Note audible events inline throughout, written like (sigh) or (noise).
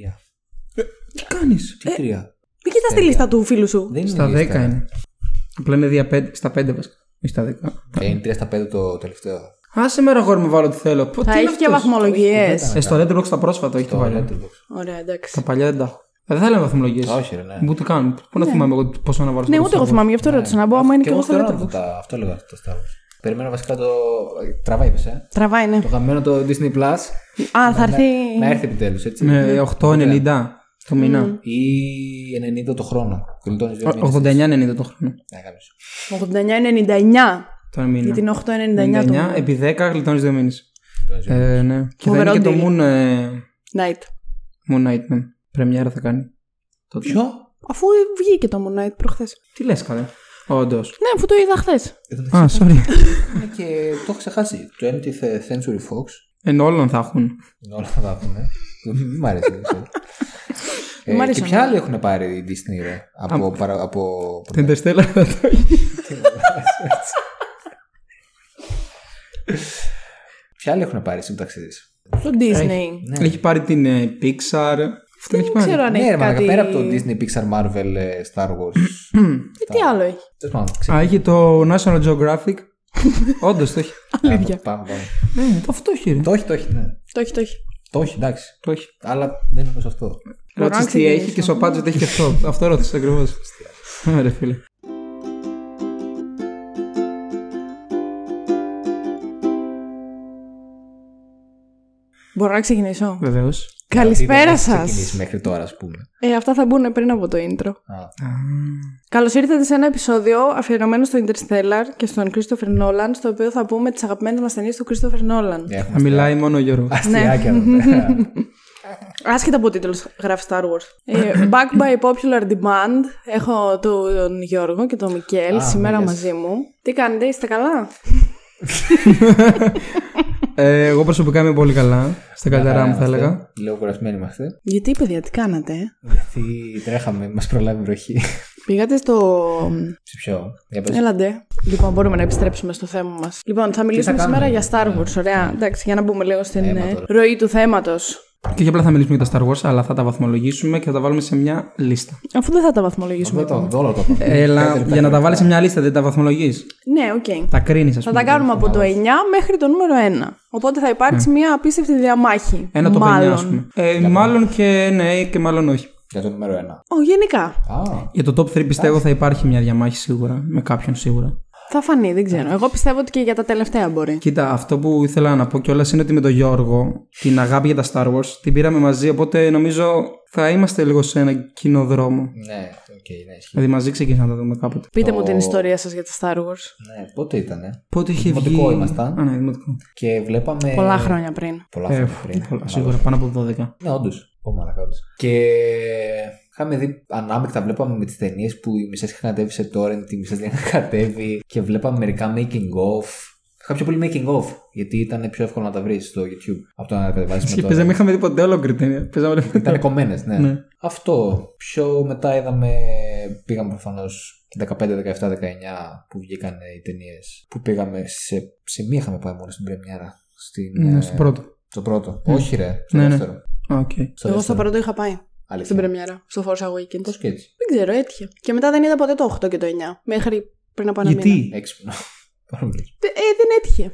Τρία. Τι κάνεις; Τι τρία. Μην κοιτάς τη λίστα του φίλου σου. Δεν είναι Στα 10 λίστα. είναι. Απλά είναι δια πέντε- στα 5 βασικά. Όχι στα 10. Ε, Είναι τρία στα πέντε το τελευταίο. Άσε με αγόρι μου, βάλω ό,τι θέλω. Πω, τι Θα είναι έχει και αυτός; βαθμολογίες. Ε, στο Letterboxd τα πρόσφατα, όχι το Το παλιό. Letterboxd. Ωραία, εντάξει. Τα παλιά δεν τα έχω. Ε, Δεν θα λέμε βαθμολογίες. Όχι, ρε, ναι. Ούτε καν. Πού να θυμάμαι εγώ πόσο να βάλω. Ναι, στο ούτε εγώ Letterboxd. θυμάμαι, γι' αυτό ρώτησα να μπω άμα είναι και εγώ στο θέλω να Letterboxd. δω τα- Αυτό λέγα το Star Wars. Περιμένω βασικά το. Τραβάει, είπες, ε; Τραβάει, ναι. Το γαμμένο το Disney Plus. Α, θα έρθει. Να έρθει επιτέλους, έτσι. Με 8,90 το μήνα. Ή 90 το χρόνο. Γλιτώνει δύο μήνες. 89,90 το χρόνο. Ναι, γάμισο. 89,99. Το μήνα. Γιατί είναι 8,99 το 99 επί 10 γλιτώνεις δύο μήνες. Γλιτώνεις δύο μήνες. Ε, ναι. Και θα είναι Φοβερό και το deal. Moon, ε, Night. Moon Knight, ναι. Πρεμιέρα θα κάνει. Τότε. Ποιο; Αφού βγήκε το Moon Knight προχθές. Τι λες, καλέ; Όντως. Ναι, αφού το είδα χθες. Εδώ Α, sorry. είναι και το έχω ξεχάσει. 20th Century Fox. Εν όλων θα έχουν. Είναι όλα θα τα έχουν. Μην μ' αρέσει. δεν ξέρω. Μ' Ε, αρέσει και ποια άλλη έχουν πάρει η Disney, ρε. Από. παρα- από... Το Interstellar θα το έχει. Ποια άλλη έχουν πάρει σύνταξη τη. Το Disney. Έχει πάρει την ε, Pixar. Αυτό έχει Δεν πάρει. ξέρω αν Ναι, έχει ρε, μαλάκα, κάτι. πέρα από το Disney, Pixar, Marvel, ε, Star Wars. (clears throat) Ε, Τι άλλο έχει; Τέλος πάντων, Α, ξέρω. έχει το National Geographic. (laughs) Όντως το έχει. Αλήθεια. Πάμε, πάμε. Ναι, το αυτό έχει. ρε. Το έχει, το έχει, ναι. Το έχει, το έχει. Το έχει, εντάξει. Το έχει. Αλλά δεν είναι σε αυτό. Μπορώ να Ρώτησες τι ξεκινήσω. έχει και στο budget έχει και αυτό. Αυτό ρώτησες ακριβώς. Ωραία, φίλε. Μπορώ να ξεκινήσω; Βεβαίως. Καλησπέρα Δεν έχει σας. ξεκινήσει μέχρι τώρα, ας πούμε. Ε, αυτά θα μπουν πριν από το intro. Α, Καλώς ήρθατε σε ένα επεισόδιο αφιερωμένο στο Interstellar και στον Christopher Nolan, στο οποίο θα πούμε τις αγαπημένες μας ταινίες του Christopher Nolan. έχουμε Θα μιλάει μόνο ο Γιώργος. Αστιάκια εδώ πέρα. Άσχετα από τίτλος, γράφει Star Wars. Ε, back by popular demand. Έχω τον Γιώργο και τον Μικέλ Α, σήμερα yes. μαζί μου. Τι κάνετε, είστε καλά; (laughs) Ε, εγώ προσωπικά είμαι πολύ καλά. Στα καλύτερά μου θα Είμαστε. έλεγα. Λίγο κουρασμένοι είμαστε. Γιατί, παιδιά, τι κάνατε; ε; Γιατί τρέχαμε, μας προλάβει η βροχή. Πήγατε στο. Σε ποιο, για πες. Έλα ντε. Λοιπόν, μπορούμε να επιστρέψουμε στο θέμα μας. Λοιπόν, θα μιλήσουμε κάνουμε; σήμερα για Star Wars. Ωραία. Εντάξει, για να μπούμε λίγο στην Θέμα ε, τώρα. ροή του θέματος. Και όχι απλά θα μιλήσουμε για τα Star Wars, αλλά θα τα βαθμολογήσουμε και θα τα βάλουμε σε μια λίστα. Αφού δεν θα τα βαθμολογήσουμε. Αυτό το δόλο το είπα. Έλα, για να τα βάλεις σε μια λίστα, δεν τα βαθμολογείς; Ναι, οκ. Τα κρίνεις, ας Θα πούμε. τα κάνουμε από το 9 μέχρι το νούμερο 1. Οπότε θα υπάρξει μια απίστευτη διαμάχη. Ναι. Ένα το 9, Μάλλον. α πούμε. Ε, μάλλον και ναι, και μάλλον όχι. Για το νούμερο ένα. Ω, γενικά. Α, Για το top 3 πιστεύω θα υπάρχει μια διαμάχη σίγουρα. Με κάποιον σίγουρα. Θα φανεί, δεν ξέρω. Εγώ πιστεύω ότι και για τα τελευταία μπορεί. Κοίτα, αυτό που ήθελα να πω κιόλας είναι ότι με τον Γιώργο την αγάπη για τα Star Wars την πήραμε μαζί. Οπότε νομίζω θα είμαστε λίγο σε ένα κοινό δρόμο. ναι, οκ, ναι, ισχύει. Δηλαδή μαζί ξεκινήσαμε να τα δούμε κάποτε. Πείτε Το- μου την ιστορία σας για τα Star Wars. Ναι, πότε ήτανε; Πότε είχε βγει. Δημοτικό ήμασταν. Α, ναι, δημοτικό. Και βλέπαμε. Πολλά χρόνια πριν. Πολλά Ε, χρόνια πριν. πολλά, σίγουρα πάνω από 12. Ναι, όντως. Πω μαλακά, όντως. Και είχαμε δει ανάμεικτα, βλέπαμε με τις ταινίες που οι μισές είχαν κατέβει σε torrent, οι μισές δεν είχαν κατέβει και βλέπαμε μερικά making of. Είχα πιο πολύ making of, γιατί ήταν πιο εύκολο να τα βρεις στο YouTube από το να κατεβάσεις Και με παίζαμε, torrent. είχαμε δει ποτέ ολόκληρη ταινία. Παίζαμε Ήταν κομμένες, ναι. Ναι. Αυτό. Πιο μετά είδαμε. Πήγαμε προφανώς 15, 17, 19 που βγήκαν οι ταινίες. Που πήγαμε σε, σε μία είχαμε πάει μόνος στην πρεμιέρα. Στην, Ναι, ε, στο πρώτο. Στο πρώτο. Όχι, ρε. Στο Ναι, ναι. δεύτερο. Α, οκ. Στο Εγώ στο δεύτερο. πρώτο είχα πάει. Αλήθεια. Στην πρεμιέρα. Στο Force Awakens. Πώς και έτσι. Δεν ξέρω, έτυχε. Και μετά δεν είδα ποτέ το 8 και το 9. Μέχρι πριν από ένα μήνα. Γιατί. Έξυπνο. (laughs) Πάρα πολύ. Ε, δεν έτυχε.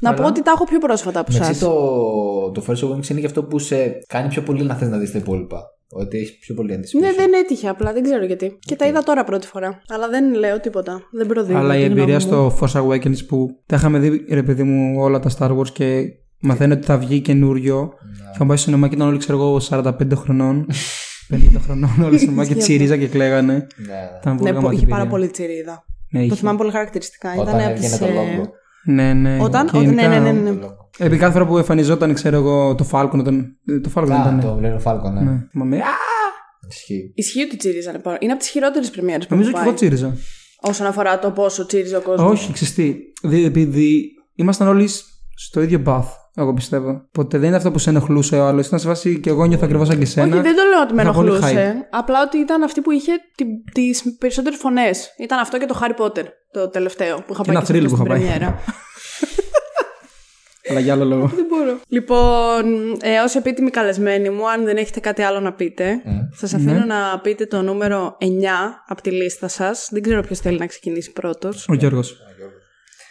Να Αλλά- πω ότι τα έχω πιο πρόσφατα από Εντάξει, εσάς. το, το Force Awakens είναι και αυτό που σε κάνει πιο πολύ να θες να δεις τα υπόλοιπα. Ότι έχεις πιο πολύ anticipation. Ναι, δεν έτυχε απλά, δεν ξέρω γιατί. Και τα είδα τώρα πρώτη φορά. Αλλά δεν λέω τίποτα. Δεν προδίδω. Αλλά η τη γνώμη εμπειρία μου. στο Force Awakens που τα είχαμε δει, ρε παιδί μου, όλα τα Star Wars και μαθαίνω ότι θα βγει καινούριο. Και είχαμε πάει στο σινεμά και ήταν όλοι, ξέρω εγώ, 45 χρονών. (laughs) 50 χρονών όλοι στο σινεμά και Ισχύει τσίριζα και κλαίγανε. Ναι. Ήταν πολύ Ναι, γαμάτη είχε πάρα εμπειρία. πολύ τσιρίδα. Ναι, Το είχε. θυμάμαι πολύ χαρακτηριστικά. Όταν Ήταν από έβγαινε τις, το ε, λόγο. Ναι, ναι. Όταν- Και όταν- γενικά, ναι, ναι, ναι, ναι. Το λόγο. Επί κάθε φορά που εμφανιζόταν, ξέρω εγώ, το Falcon. Όταν... Το Falcon Α, ήταν. το Millennium Falcon, ναι. Ναι. Θυμάμαι, «Α!» Ισχύει. Ισχύει ότι τσίριζανε πάρα. Είναι από τις χειρότερες πρεμιέρες που Νομίζω έχω και πάει. εγώ τσίριζα. Όσον αφορά το πόσο τσίριζε ο κόσμος. Όχι, ξεστή. Επειδή ήμασταν όλοι στο ίδιο path, εγώ πιστεύω. Οπότε δεν είναι αυτό που σε ενοχλούσε ο άλλος. Ήταν σε βάση και εγώ νιώθω ακριβώς σαν και εσένα. Όχι, δεν το λέω ότι με Είχα πολύ ενοχλούσε. Απλά ότι ήταν αυτή που είχε τις περισσότερες φωνές. Ήταν αυτό και το Harry Potter το τελευταίο που είχα Και πάει ένα και thrill στο που είχα πάει. πρεμιέρα. (laughs) Αλλά για άλλο λόγο. Δεν μπορώ. Λοιπόν, ε, ως επίτιμοι καλεσμένοι μου, αν δεν έχετε κάτι άλλο να πείτε, θα σας αφήνω να πείτε το νούμερο 9 από τη λίστα σας. Δεν ξέρω ποιος θέλει να ξεκινήσει πρώτος. Ο Γιώργος.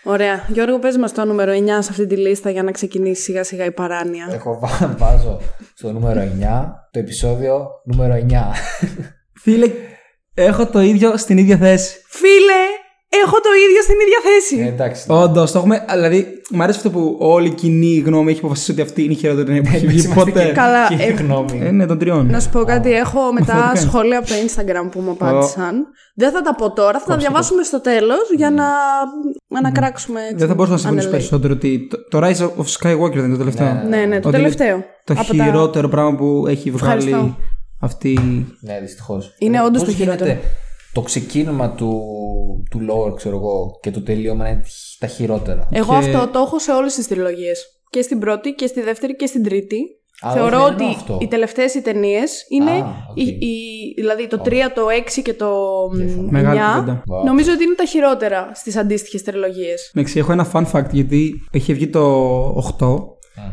Ωραία. Γιώργο, πες μας το νούμερο 9 σε αυτή τη λίστα για να ξεκινήσει σιγά σιγά η παράνοια. Εγώ βά- (laughs) βάζω στο νούμερο 9 το επεισόδιο νούμερο 9. Φίλε, έχω το ίδιο στην ίδια θέση. Φίλε, έχω το ίδιο στην ίδια θέση. Ε, εντάξει. Όντως, το έχουμε. Δηλαδή, μου αρέσει αυτό που όλη η κοινή γνώμη έχει αποφασίσει ότι αυτή είναι η χειρότερη ταινία που έχει Εμείς βγει είμαστε ποτέ. και- Καλά, και ε, γνώμη. Ε, ναι, των τριών. Να σου πω κάτι, έχω μετά κάνεις. σχόλια από το Instagram που μου απάντησαν. Δεν θα τα πω τώρα, θα τα διαβάσουμε στο τέλος για να ανακράξουμε. έτσι, Δεν θα μπορούσα να συμφωνήσω ανελέη. περισσότερο ότι το, το Rise of Skywalker δεν είναι το τελευταίο. Ναι, ναι, το Ότι είναι τελευταίο. Το Από τα- χειρότερο πράγμα που έχει βγάλει Ευχαριστώ. αυτή. Ναι, δυστυχώς. Είναι όντως το γίνεται χειρότερο. Το ξεκίνημα του, του lore, ξέρω εγώ, και το τελείωμα είναι τα χειρότερα. Εγώ Και- αυτό το έχω σε όλες τις τριλογίες. Και στην πρώτη και στη δεύτερη και στην τρίτη. Α, Θεωρώ όχι, δεν ότι εννοώ αυτό. οι τελευταίες οι ταινίες είναι. Α, οκ. η, η- δηλαδή το 3, το 6 και το μ, Μεγάλη 9. κουβέντα. Wow. Νομίζω ότι είναι τα χειρότερα στις αντίστοιχες τριλογίες. Εντάξει, έχω ένα fun fact γιατί είχε βγει το 8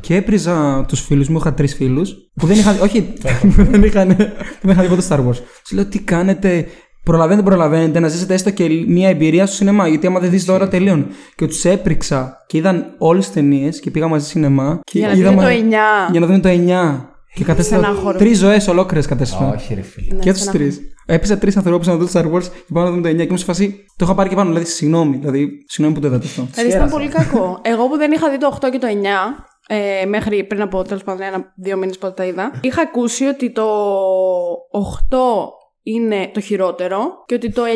και έπριζα τους φίλους μου. Είχα τρεις φίλους που δεν είχαν. (laughs) όχι, που (laughs) δεν είχαν, που δεν είχαν δει ποτέ Star Wars. Τους λέω τι κάνετε. Προλαβαίνετε, προλαβαίνετε να ζήσετε έστω και μια εμπειρία στο σινεμά. Γιατί άμα δεν δεις τώρα τελείων. Και τους έπριξα και είδαν όλες τις ταινίες και πήγα μαζί σινεμά. Και Για να δείτε είδαμε- το 9. Για να δουν το 9. Και κατέστησα στενάχωρο. τρεις ζωές ολόκληρες κατέστησα. Όχι, ρε φίλε. Και τους τρεις. Έπεισα τρεις ανθρώπους να δουν το Star Wars και πάω να δούμε το 9 και ήμουν σε φάση. Το είχα πάρει και πάνω. Δηλαδή, συγγνώμη. Δηλαδή, συγγνώμη που το είδατε αυτό. Δηλαδή ήταν πολύ κακό. Εγώ που δεν είχα δει το 8 και το 9, ε, μέχρι πριν από τέλος πάντων ένα-δύο μήνες πότε τα είδα, είχα ακούσει ότι το 8 είναι το χειρότερο και ότι το 9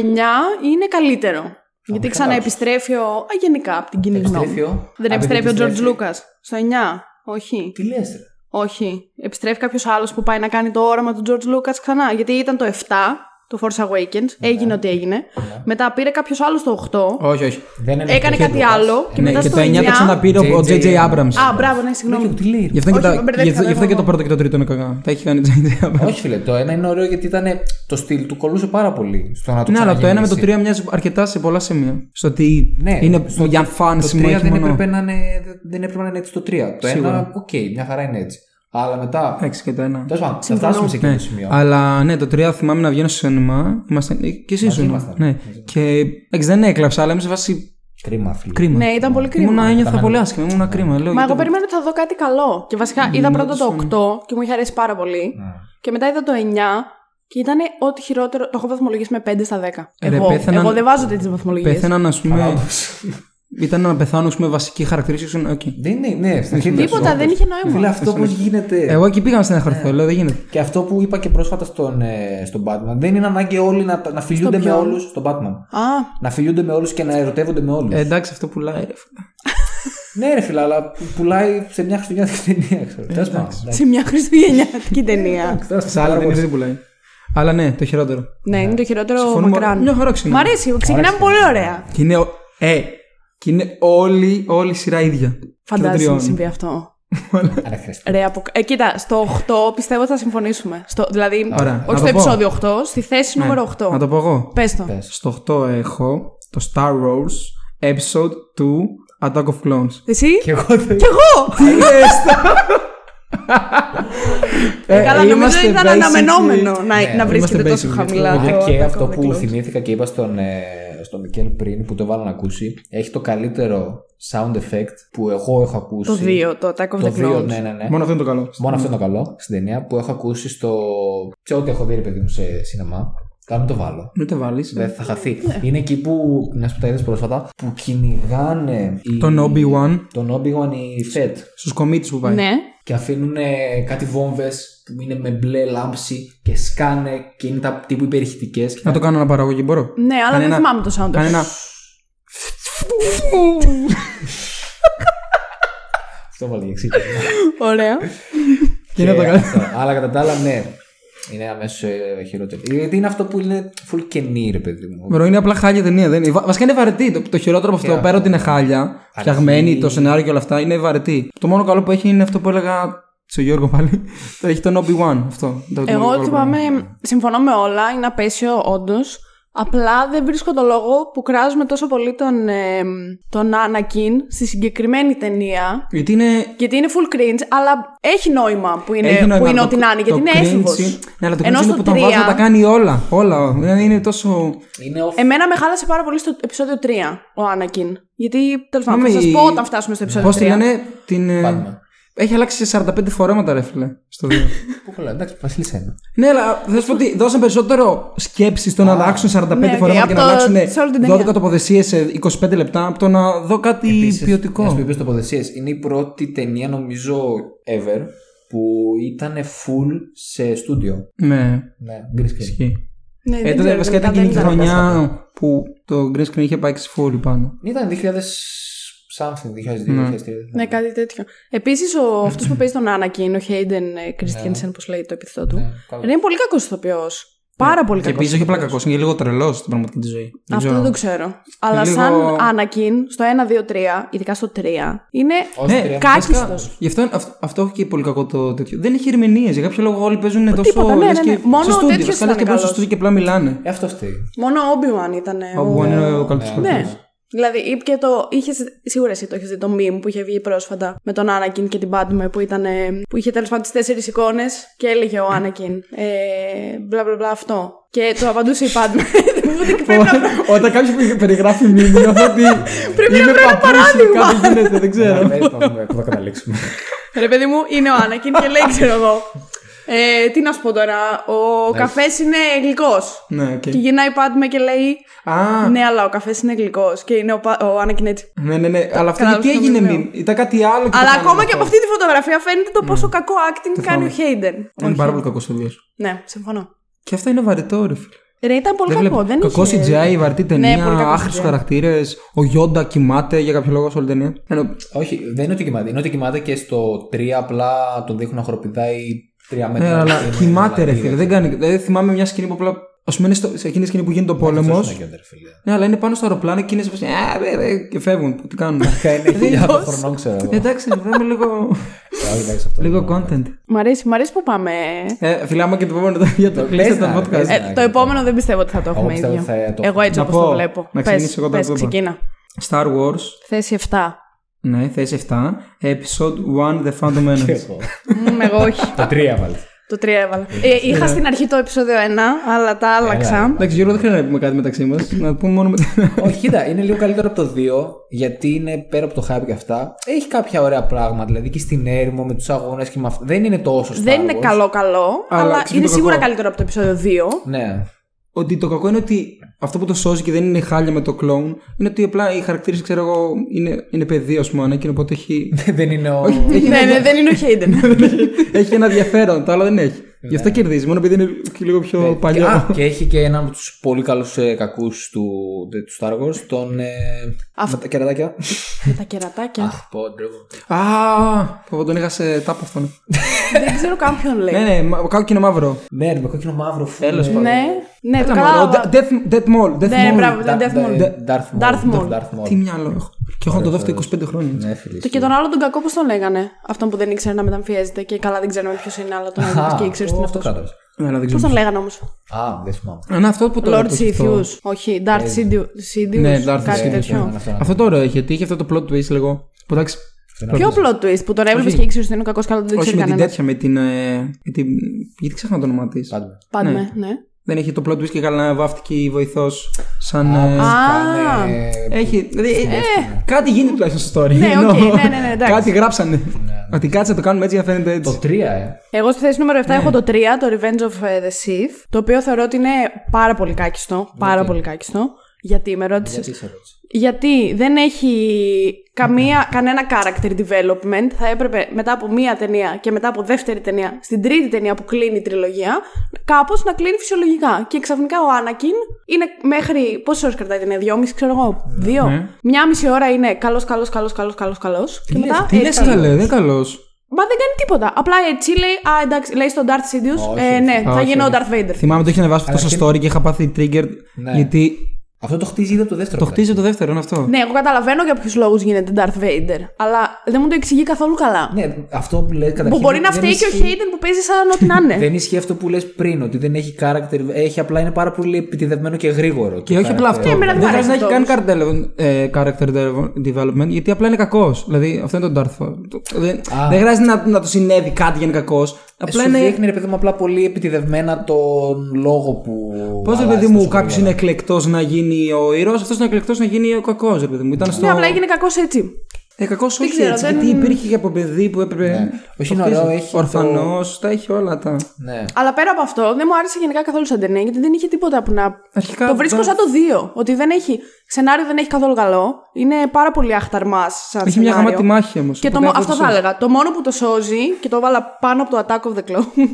είναι καλύτερο. Γιατί καλά. ξαναεπιστρέφει ο. Α, γενικά από την κοινή γνώμη. Επιστρέφει ο- Δεν Α, επιστρέφει ο George επιστρέφει. Lucas στο 9. Όχι. Τι λες, ρε. Όχι. Επιστρέφει κάποιος άλλος που πάει να κάνει το όραμα του George Lucas ξανά. Γιατί ήταν το 7, το Force Awakens. Έγινε ό,τι έγινε. Μετά πήρε κάποιος άλλος το 8. Όχι, όχι. Δεν είναι Έκανε το κάτι Lucas. άλλο. Και Ναι, μετά και στο το 9 το 9 ξαναπήρε ο- ο JJ J.J. Abrams. Α, μπράβο, ναι, συγγνώμη. Τι λέει. Γι' αυτό, και, Όχι, τα, με μπερδεύτηκα, γι' αυτό- γι' αυτό εγώ. και το πρώτο και το τρίτο είναι κακά. Τα έχει κάνει J.J. Abrams. Όχι, φίλε, το ένα είναι ωραίο γιατί ήταν το στυλ του κολλούσε πάρα πολύ στο να το Ναι, αλλά το ένα με το ξαναγεννήσει. 3 μοιάζει αρκετά σε πολλά σημεία. Στο ότι Ναι, είναι στο για ότι φαν Το σημείο 3 όχι δεν μόνο. έπρεπε, να είναι, δεν έπρεπε να είναι έτσι το 3. Το Σίγουρα. 1, οκ, μια χαρά είναι έτσι. Αλλά μετά. Εντάξει και το ένα. Τέλος πάντων, θα φτάσουμε σε εκείνο το σημείο. Αλλά ναι, το 3 θυμάμαι να βγαίνω στο σινεμά. Ήμασταν, ε, και εσύ Μαζί ήσουν. ήμασταν. Ναι. Και εντάξει, δεν έκλαψα, αλλά είμαι σε φάση Κρίμα, φίλε. κρίμα. Ναι, ήταν πολύ κρίμα. Ήμουνα ένιωθα Ήταν- πολύ άσχημα. Ήμουνα κρίμα. Λέω, Μα γιατί- εγώ περίμενα ότι θα δω κάτι καλό. Και βασικά είδα πρώτα το 8 και μου είχε αρέσει πάρα πολύ. Ναι. Και μετά είδα το 9 και ήταν ό,τι χειρότερο. Το έχω βαθμολογήσει με 5 στα 10. Ε, ρε, εγώ, πέθαναν- εγώ δεν βάζω τέτοιες βαθμολογίες. Πέθαναν, ας πούμε. Όντως. Ήταν να πεθάνω, ας πούμε, βασική χαρακτηριστική. οκ. Δεν είναι, ναι, στην αρχή Τίποτα, όντως. δεν είχε νόημα. Φίλε, αυτό πώς γίνεται; Εγώ εκεί πήγα να στεναχωρηθώ. Λέω, δεν γίνεται. Και αυτό που είπα και πρόσφατα στον, ε, στον Batman. Δεν είναι ανάγκη όλοι να, να φιλιούνται με ποιον; όλους. Στον Batman. Α, Να φιλιούνται με όλους και να ερωτεύονται με όλους. Ε, εντάξει, αυτό πουλάει. Ρε. φίλε. Ναι, ρε φίλε, αλλά πουλάει σε μια χριστουγεννιάτικη ταινία, ξέρω. Τέλος πάντων. εντάξει. σε μια χριστουγεννιάτικη ταινία. Τώρα Σε άλλα ταινίε δεν πουλάει. Αλλά ναι, το χειρότερο. ναι, είναι το χειρότερο Συμφωνούμε. μακράν. Μια χαρά Μ' ξεκινάμε. αρέσει, ξεκινάμε πολύ ωραία. Και είναι, ο- ε, και είναι όλη, όλη η σειρά ίδια. Φαντάζεσαι Και των να τριών. συμβεί αυτό. Άρα χρειάζεται. Ρε, απο... ε, κοίτα, στο 8 πιστεύω θα συμφωνήσουμε. Στο, δηλαδή, Ωραία, να όχι στο το πω. επεισόδιο 8, στη θέση Ναι, νούμερο 8. Να το πω εγώ. Πες το. Πες. Στο 8 έχω το Star Wars Episode 2 Attack of Clones. Εσύ; Και εγώ δεν. Κι εγώ! Τι λες Ε, καλά, νομίζω είμαστε ήταν basically- αναμενόμενο να, Ναι, να βρίσκεται είμαστε τόσο basically- χαμηλά. Παιδιά, το και Attack αυτό of the που Clones. θυμήθηκα και είπα στον, ε, στον Μικέλ πριν που το έβαλα να ακούσει, έχει το καλύτερο sound effect που εγώ έχω ακούσει. Το 2, το Attack of Το the 2, Clones. ναι, ναι, ναι. Μόνο αυτό είναι το καλό. Μόνο αυτό είναι το καλό στην ταινία που έχω ακούσει στο. σε ό,τι έχω δει, ρε παιδί μου, σε σινεμά. Κάνε το βάλω. Μην το βάλεις. Δεν θα χαθεί. Ναι. Είναι εκεί που. Μια που τα είδες πρόσφατα. Που κυνηγάνε. οι- Τον Obi-Wan Τον Obi-Wan οι Fed. στου κομίτε που πάει. Ναι. Και αφήνουν κάτι βόμβες που είναι με μπλε λάμψη και σκάνε και είναι τα τύπου υπερηχητικές. Να το κάνω ένα παραγωγή, μπορώ; Ναι, αλλά Κάνε δεν ένα- θυμάμαι το sound. Κάνε ένα. (laughs) Αυτό βάλει για εξήγηση. Ωραία. Και είναι το Και καλό. αυτό. Αλλά κατά τα άλλα, ναι. Είναι αμέσως χειρότερο. Γιατί είναι αυτό που είναι full κενή, ρε παιδί μου. Μπρο, είναι απλά χάλια ταινία. Δεν είναι. Βα- Βασικά είναι βαρετή. Το, το χειρότερο από αυτό, Και πέρα ότι είναι χάλια, φτιαγμένη, Αρχή. το σενάριο και όλα αυτά, είναι βαρετή. Το μόνο καλό που έχει είναι αυτό που έλεγα στο Γιώργο πάλι. (laughs) Το έχει τον Obi-Wan. Αυτό. Το- το Εγώ μόνο καλό θυμάμαι, πράγμα. συμφωνώ με όλα, είναι απέσιο όντως. Απλά δεν βρίσκω το λόγο που κράζουμε τόσο πολύ τον, ε, τον Anakin στη συγκεκριμένη ταινία. Γιατί είναι. Γιατί είναι full cringe, αλλά έχει νόημα που είναι, έχει νόημα. που είναι Το- ό,τι να είναι, γιατί το είναι cringe έφηβος. είναι- Ναι, αλλά το Ενώ cringe είναι στο που τον βάζει να τα 3 κάνει όλα. Όλα. Δηλαδή είναι τόσο. Είναι off. Εμένα με χάλασε πάρα πολύ στο επεισόδιο 3 ο Anakin. Γιατί τέλος πάντων θα Μάμη, σα πω όταν φτάσουμε στο επεισόδιο Πώς 3. τη λένε την. ε, Padme. Έχει αλλάξει σε 45 φορέματα, ρε φίλε. Στο βίντεο. (laughs) Πού καλά, εντάξει, Βασίλισσα είναι. ναι, αλλά θα σου πω ότι δώσαν περισσότερο σκέψη στο να αλλάξουν 45 Ναι, οκ, φορέματα και από να το- αλλάξουν σε όλη την 12 ταινία. τοποθεσίες σε 25 λεπτά από το να δω κάτι Επίσης, ποιοτικό. Να σου πει τοποθεσίες. Είναι η πρώτη ταινία, νομίζω, ever που ήταν full σε στούντιο. Ναι, Ναι, green screen. ισχύει. Ναι, Ε, δεν τότε ξέρω, βασικά ήταν δεν εκείνη τη ήταν. χρονιά που το green screen είχε πάει σε full πάνω. Ήταν 2000 something, 2002, Ναι. 2003. Ναι, κάτι τέτοιο. Επίσης, αυτός που παίζει τον Anakin, ο Hayden Christensen, πώ λέει το επίθετό του. Ναι, καλά. Είναι πολύ κακός ηθοποιός. Πάρα πολύ Και κακός. επίσης όχι απλά κακός, είναι και λίγο τρελός στην πραγματική τη ζωή. Αυτό δεν το ξέρω. Αλλά λίγο- σαν Anakin στο 1, 2, 3, ειδικά στο 3, είναι Όχι, Ναι, τρία. κάκιστο. Γι' αυτό, αυτό, αυτό έχει και πολύ κακό το τέτοιο. Δεν έχει ερμηνείες. Για κάποιο λόγο όλοι παίζουν τόσο. τίποτα, ναι, λες ναι, και ναι. Μόνο στο ο στούντιο. τέτοιος Βασικά, λες ήταν και παίζουν στο καλός. στούντιο και απλά μιλάνε. Ε, αυτός φταίει. Μόνο ο Obi-Wan ήταν. Ο Obi-Wan είναι ο καλύτερος Ναι. Χαρακτήρας. Δηλαδή, είπε και το. Είχες, σίγουρα εσύ το έχει δει το meme που είχε βγει πρόσφατα με τον Anakin και την Padme που, ήταν, ε, που είχε τέλος πάντων τις τέσσερις εικόνες και έλεγε ο Anakin. Ε, μπλα μπλα μπλα αυτό. Και του απαντούσε η Padme. Οπότε πρέπει να- Όταν κάποιος περιγράφει μήνυμα, νιώθω ότι. (laughs) Πρέπει να είμαι βρω ένα παππούς ή παράδειγμα. Κάτι γίνεται, δεν ξέρω. Ναι, πάμε, Πού θα καταλήξουμε. Ρε παιδί μου, είναι ο Anakin και λέει, ξέρω εγώ. Ε, τι να σου πω τώρα, ο καφές είναι γλυκός. Ναι, οκ. Και γυρνάει η Padme και λέει. Α, Ναι, αλλά ο καφές είναι γλυκός. Και είναι ο, Πα- ο Anakin έτσι. ναι, ναι, ναι. Αλλά αυτό Κατάλαβες γιατί τι έγινε νομίζω. μήνυμα. Ήταν κάτι άλλο. και το Αλλά κάνανε ακόμα και αυτό. από αυτή τη φωτογραφία φαίνεται το πόσο κακό acting κάνει ο Hayden. Είναι Όχι. πάρα πολύ κακός στο βίο. Ναι, συμφωνώ. Και αυτό είναι βαρετό, ρε φίλε. Ρε, ήταν πολύ Δεν κακό. βλέπω. Δεν κακό είχε... CGI, βαρετή Ναι, πολύ ταινία, κακό άχρηστου CGI. χαρακτήρες. Ο Γιόντα κοιμάται για κάποιο λόγο σε όλη την ταινία. Ενώ, Όχι, δεν είναι ότι κοιμάται. Είναι ότι κοιμάται και στο 3 απλά τον δείχνουν να χοροπηδάει 3 μέτρα. ναι, αλλά Είναι κοιμάται, ρε δηλαδή, φίλε. Δεν κάνει. Δηλαδή, θυμάμαι μια σκηνή που απλά. Α πούμε, είναι στο- σε εκείνη τη σκηνή που γίνεται ο πόλεμο. αυτός είναι και ο ρε φίλε. Ναι, αλλά είναι πάνω στο αεροπλάνο και είναι σε φάση, «Α, βε, βε», και φεύγουν. Τι κάνουν. Είναι χιλιάδων χρονών, ξέρω εγώ. Εντάξει, βρούμε λίγο, Όχι, εντάξει, αυτό λίγο είναι. content. Μ' αρέσει, μ' αρέσει που πάμε. Ε, φίλε, άμα και το επόμενο (laughs) για το Το κλείστε πες το να, podcast. πες να. Ε, το επόμενο δεν πιστεύω ότι θα το έχουμε πιστεύω ίδιο. θα το Εγώ έτσι Να όπως το πω, βλέπω. να Πες, ξεκινήσω εγώ το πες, που είπα. ξεκίνα. Star Wars, Θέση 7. Ναι, θέση 7. Episode 1, The Phantom (laughs) Menace. Εγώ. Μμ, εγώ όχι. Το 3 βάλε. Το 3 έβαλα. Ε, είχα στην αρχή το επεισόδιο 1, αλλά τα άλλαξα. Εντάξει, Γιώργο, δεν χρειάζεται να πούμε κάτι μεταξύ μας. Να πούμε μόνο μετά. (laughs) Όχι, κοίτα, είναι λίγο καλύτερο από το 2 γιατί είναι πέρα από το hype και αυτά. Έχει κάποια ωραία πράγματα. Δηλαδή και στην έρημο με τους αγώνες και με αυτά. Δεν είναι τόσο Star Δεν είναι Wars. καλό-καλό, Αλλά αλλά ξέρεις είναι το σίγουρα κακό. καλύτερο από το επεισόδιο 2. Ναι. Ότι το κακό είναι ότι αυτό που το σώζει και δεν είναι χάλια με το clone είναι ότι απλά οι χαρακτήρες, ξέρω εγώ, είναι, είναι παιδί, ας πούμε, Ανάκη, οπότε έχει, (laughs) δεν είναι ο. (laughs) έχει, ναι, ένα, ναι, δεν είναι ο Hayden. (laughs) έχει ένα ενδιαφέρον, το άλλο δεν έχει. Γι' αυτό κερδίζει, μόνο επειδή είναι και λίγο πιο παλιό. Α, και έχει και έναν από τους πολύ καλούς ε, κακούς του, του Star Wars, τον. Ε, Αυτό. με τα κερατάκια. Με τα κερατάκια. Αχ, πω, ντρέπω. Α, πω, τον είχα σε τάπο αυτόν. δεν ξέρω καν ποιον λέει. ναι, ναι, μα- κόκκινο μαύρο. Ναι, ρε, με κόκκινο μαύρο φου. Τέλος ε, πάντων. Ναι, ναι, το Έλα, μωρό, κατάλαβα. Death, Death Maul. Death Ναι, Maul. μπράβο, Darth- Death Maul. Darth- Darth Darth Maul. Maul. Darth Maul. Τι μυαλό έχω. Και έχω να το δω αυτό 25 χρόνια. Ναι, φίλε. Το και τον άλλο τον κακό πώς τον λέγανε; Αυτόν που δεν ήξερε να μεταμφιέζεται και καλά δεν ξέρουμε ποιος είναι, αλλά τον έβλεπε και ήξερε τι είναι αυτός αυτός. κάτω. Ναι, αλλά δεν Πώς ξέρω. τον λέγανε όμως; Α, δεν θυμάμαι. Α, ναι, αυτό που το Lord που έχει αυτό. Sidious. Όχι, Darth Sidious. Ναι, Darth Κάτι Sidious, τέτοιο. ναι, αυτό, ναι. Αυτό το ωραίο έχει, γιατί είχε αυτό το plot twist λίγο. Που εντάξει. Ποιο plot twist που τον έβλεπες Όχι. και ήξερες ότι είναι ο κακός και άλλο δεν Όχι ξέρει με την κανένας. τέτοια, με την. ε, με την γιατί ξέχανα το όνομά της. Πάντε. Πάντε, ναι. Δεν έχει το plot twist και καλά βάφτηκε η βοηθός σαν. ε, Α, Κάνε- Έχει. Δηλαδή, ε, κάτι γίνεται τουλάχιστον στο story. Ναι, Εννοώ, οκ, ναι, ναι, ναι, εντάξει. Κάτι γράψανε. Ότι κάτσε να το κάνουμε έτσι για να φαίνεται Το έτσι. 3, ε. Εγώ στη θέση νούμερο 7 έχω το 3, το Revenge of ε, the Sith, το οποίο θεωρώ ότι είναι πάρα πολύ κάκιστο. Πάρα πολύ κάκιστο. Γιατί με ρώτησες; Γιατί σε ρώτησα. Γιατί δεν έχει καμία, κανένα character development. Θα έπρεπε μετά από μία ταινία και μετά από δεύτερη ταινία, στην τρίτη ταινία που κλείνει η τριλογία, κάπως να κλείνει φυσιολογικά. Και ξαφνικά ο Anakin είναι μέχρι. Πόσες ώρες κρατάει η ταινία, δυόμιση, ξέρω εγώ. Δύο. Ναι. Μια μισή ώρα είναι καλός, καλός, καλός, καλός, καλός, καλός. Και μετά. Τι λε έτσι. καλέ, δεν είναι καλός. Μα δεν κάνει τίποτα. Απλά έτσι λέει, Α, εντάξει, λέει στον Darth Sidious. Όχι, ε, ναι, θα όχι, γίνω ο όχι. Darth Vader. Θυμάμαι το είχε ανεβάσει αυτό στο Καταρχήν- story και είχα πάθει trigger Ναι. γιατί Αυτό το χτίζει ήδη από το δεύτερο. Το κομμάτι. χτίζει το δεύτερο, είναι αυτό. Ναι, εγώ καταλαβαίνω για ποιους λόγους γίνεται Darth Vader. Αλλά δεν μου το εξηγεί καθόλου καλά. Ναι, αυτό που λέει καταρχήν. Που μπορεί να δεν φταίει και ο ισχύει- Hayden που παίζει σαν ό,τι να είναι. (laughs) Δεν ισχύει αυτό που λες πριν, ότι δεν έχει character. Έχει απλά είναι πάρα πολύ επιτιδευμένο και γρήγορο. Και όχι απλά αυτό. Ναι, εμένα δεν δεν μ' χρειάζεται να αρέσει έχει καν character, ε, character development, γιατί απλά είναι κακός. Δηλαδή αυτό είναι το Darth Vader. Το- Δεν, Α. δεν χρειάζεται να, να του συνέβη κάτι για να είναι κακός. Απλά Σου είναι. δείχνει ρε παιδί μου απλά πολύ επιτιδευμένα τον λόγο που. Πώς ρε αλλάζει παιδί μου, τόσο κάποιος γρήγορα. είναι εκλεκτός να γίνει ο ήρωας, αυτός είναι εκλεκτός να γίνει ο κακός, ρε παιδί μου. Ήταν στο. Ναι, απλά έγινε κακός έτσι. Ε, κακός όχι ξέρω, έτσι, δεν- γιατί υπήρχε και από παιδί που έπρεπε. Ναι. Όχι, είναι το ωραίο, χτίζει. έχει Ορφανός, τα έχει όλα τα. Ναι. Αλλά πέρα από αυτό, δεν μου άρεσε γενικά καθόλου σαν ταινία γιατί δεν είχε τίποτα που να. Αρχικά, το βρίσκω δεν- σαν το 2. Ότι δεν έχει. Σενάριο δεν έχει καθόλου καλό. Είναι πάρα πολύ αχταρμάς σαν Έχει μια σενάριο. γαμάτη μάχη όμως. Και το, μο- αυτό θα έλεγα. Το μόνο που το σώζει και το έβαλα πάνω από το Attack of the Clones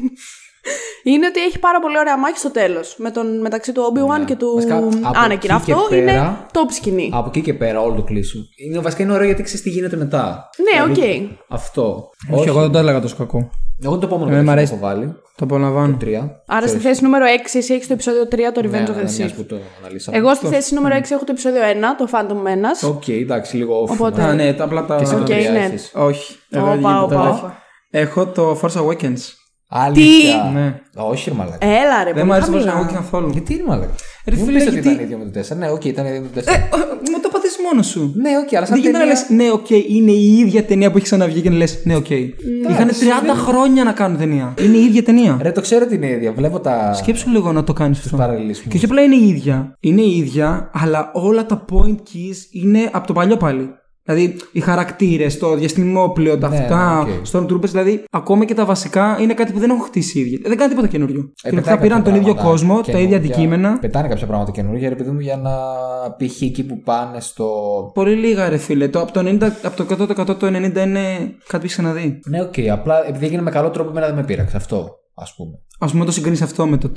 είναι ότι έχει πάρα πολύ ωραία μάχη στο τέλος. Με τον, μεταξύ του Obi-Wan Ναι. και του Βασικά, από Anakin. εκεί και Αυτό πέρα- είναι top σκηνή. Από εκεί και πέρα, όλο το κλείσιμο. Είναι, βασικά είναι ωραίο γιατί ξέρεις τι γίνεται μετά. Ναι, οκ. Δηλαδή, Αυτό. Όχι, εγώ δεν το έλεγα τόσο κακό. Εγώ το επόμενο Εμένα που μ' έχω αρέσει. βάλει. Το απολαμβάνω. Τρία. Άρα στη θέση νούμερο 6 εσύ έχεις το επεισόδιο 3, το Revenge Ναι, of ναι, the μιας Sith. που το αναλύσαμε. Εγώ στη θέση νούμερο 6 έχω το επεισόδιο 1, το Phantom Menace. Οκ, εντάξει, λίγο off. Οπότε- Α, ναι, τα απλά τα. Και εσύ το Οκ, τρία ναι. έχεις. Όχι. Εγώ Όπα, δεν γίνεται, όπα, τα όπα. έχω. Έχω το Force Awakens. Αλήθεια. Ναι. Όχι, ρε μαλάκα. Έλα ρε, Δεν μου πολύ άρεσε το Force χαμηλά. Awakens καθόλου. Γιατί είναι μαλάκα. Ρε Μου φίλε, πεις ότι γιατί- ήταν ίδιο με το 4. Ναι, οκ, ήταν ίδιο με το 4. Ε, μου το πατήσεις μόνος σου. Ναι, οκ, αλλά σαν Δεν γίνεται να ταινία- λες, ναι, οκ, είναι η ίδια ταινία που έχει ξαναβγεί και να λες, ναι, οκ. Είχαν 30 χρόνια να κάνουν ταινία. Είναι η ίδια ταινία. Ρε, το ξέρω ότι είναι ίδια. Βλέπω τα. Σκέψου λίγο να το κάνεις αυτό. παραλληλισμούς. Και όχι απλά είναι η ίδια. Είναι η ίδια, αλλά όλα τα point keys είναι από το παλιό πάλι. Δηλαδή οι χαρακτήρες, το διαστημόπλαιο, τα Ναι, αυτά, ναι, οκ. Stormtroopers, δηλαδή ακόμα και τα βασικά είναι κάτι που δεν έχουν χτίσει οι ίδιοι. Δεν κάνει τίποτα καινούριο. Ε, και πετάνε πήραν κάποια τον ίδιο πράγματα κόσμο, τα ίδια καινούργια. αντικείμενα. Πετάνε κάποια πράγματα καινούργια, ρε παιδί μου, για να π.χ. εκεί που πάνε στο. Πολύ λίγα, ρε φίλε. Το, από, το 90, από το 100% το 90 είναι κάτι που έχεις ξαναδεί. Ναι, οκ, απλά επειδή έγινε με καλό τρόπο, εμένα δεν με πείραξε αυτό, ας πούμε. Α πούμε, το συγκρίνεις αυτό με το 3.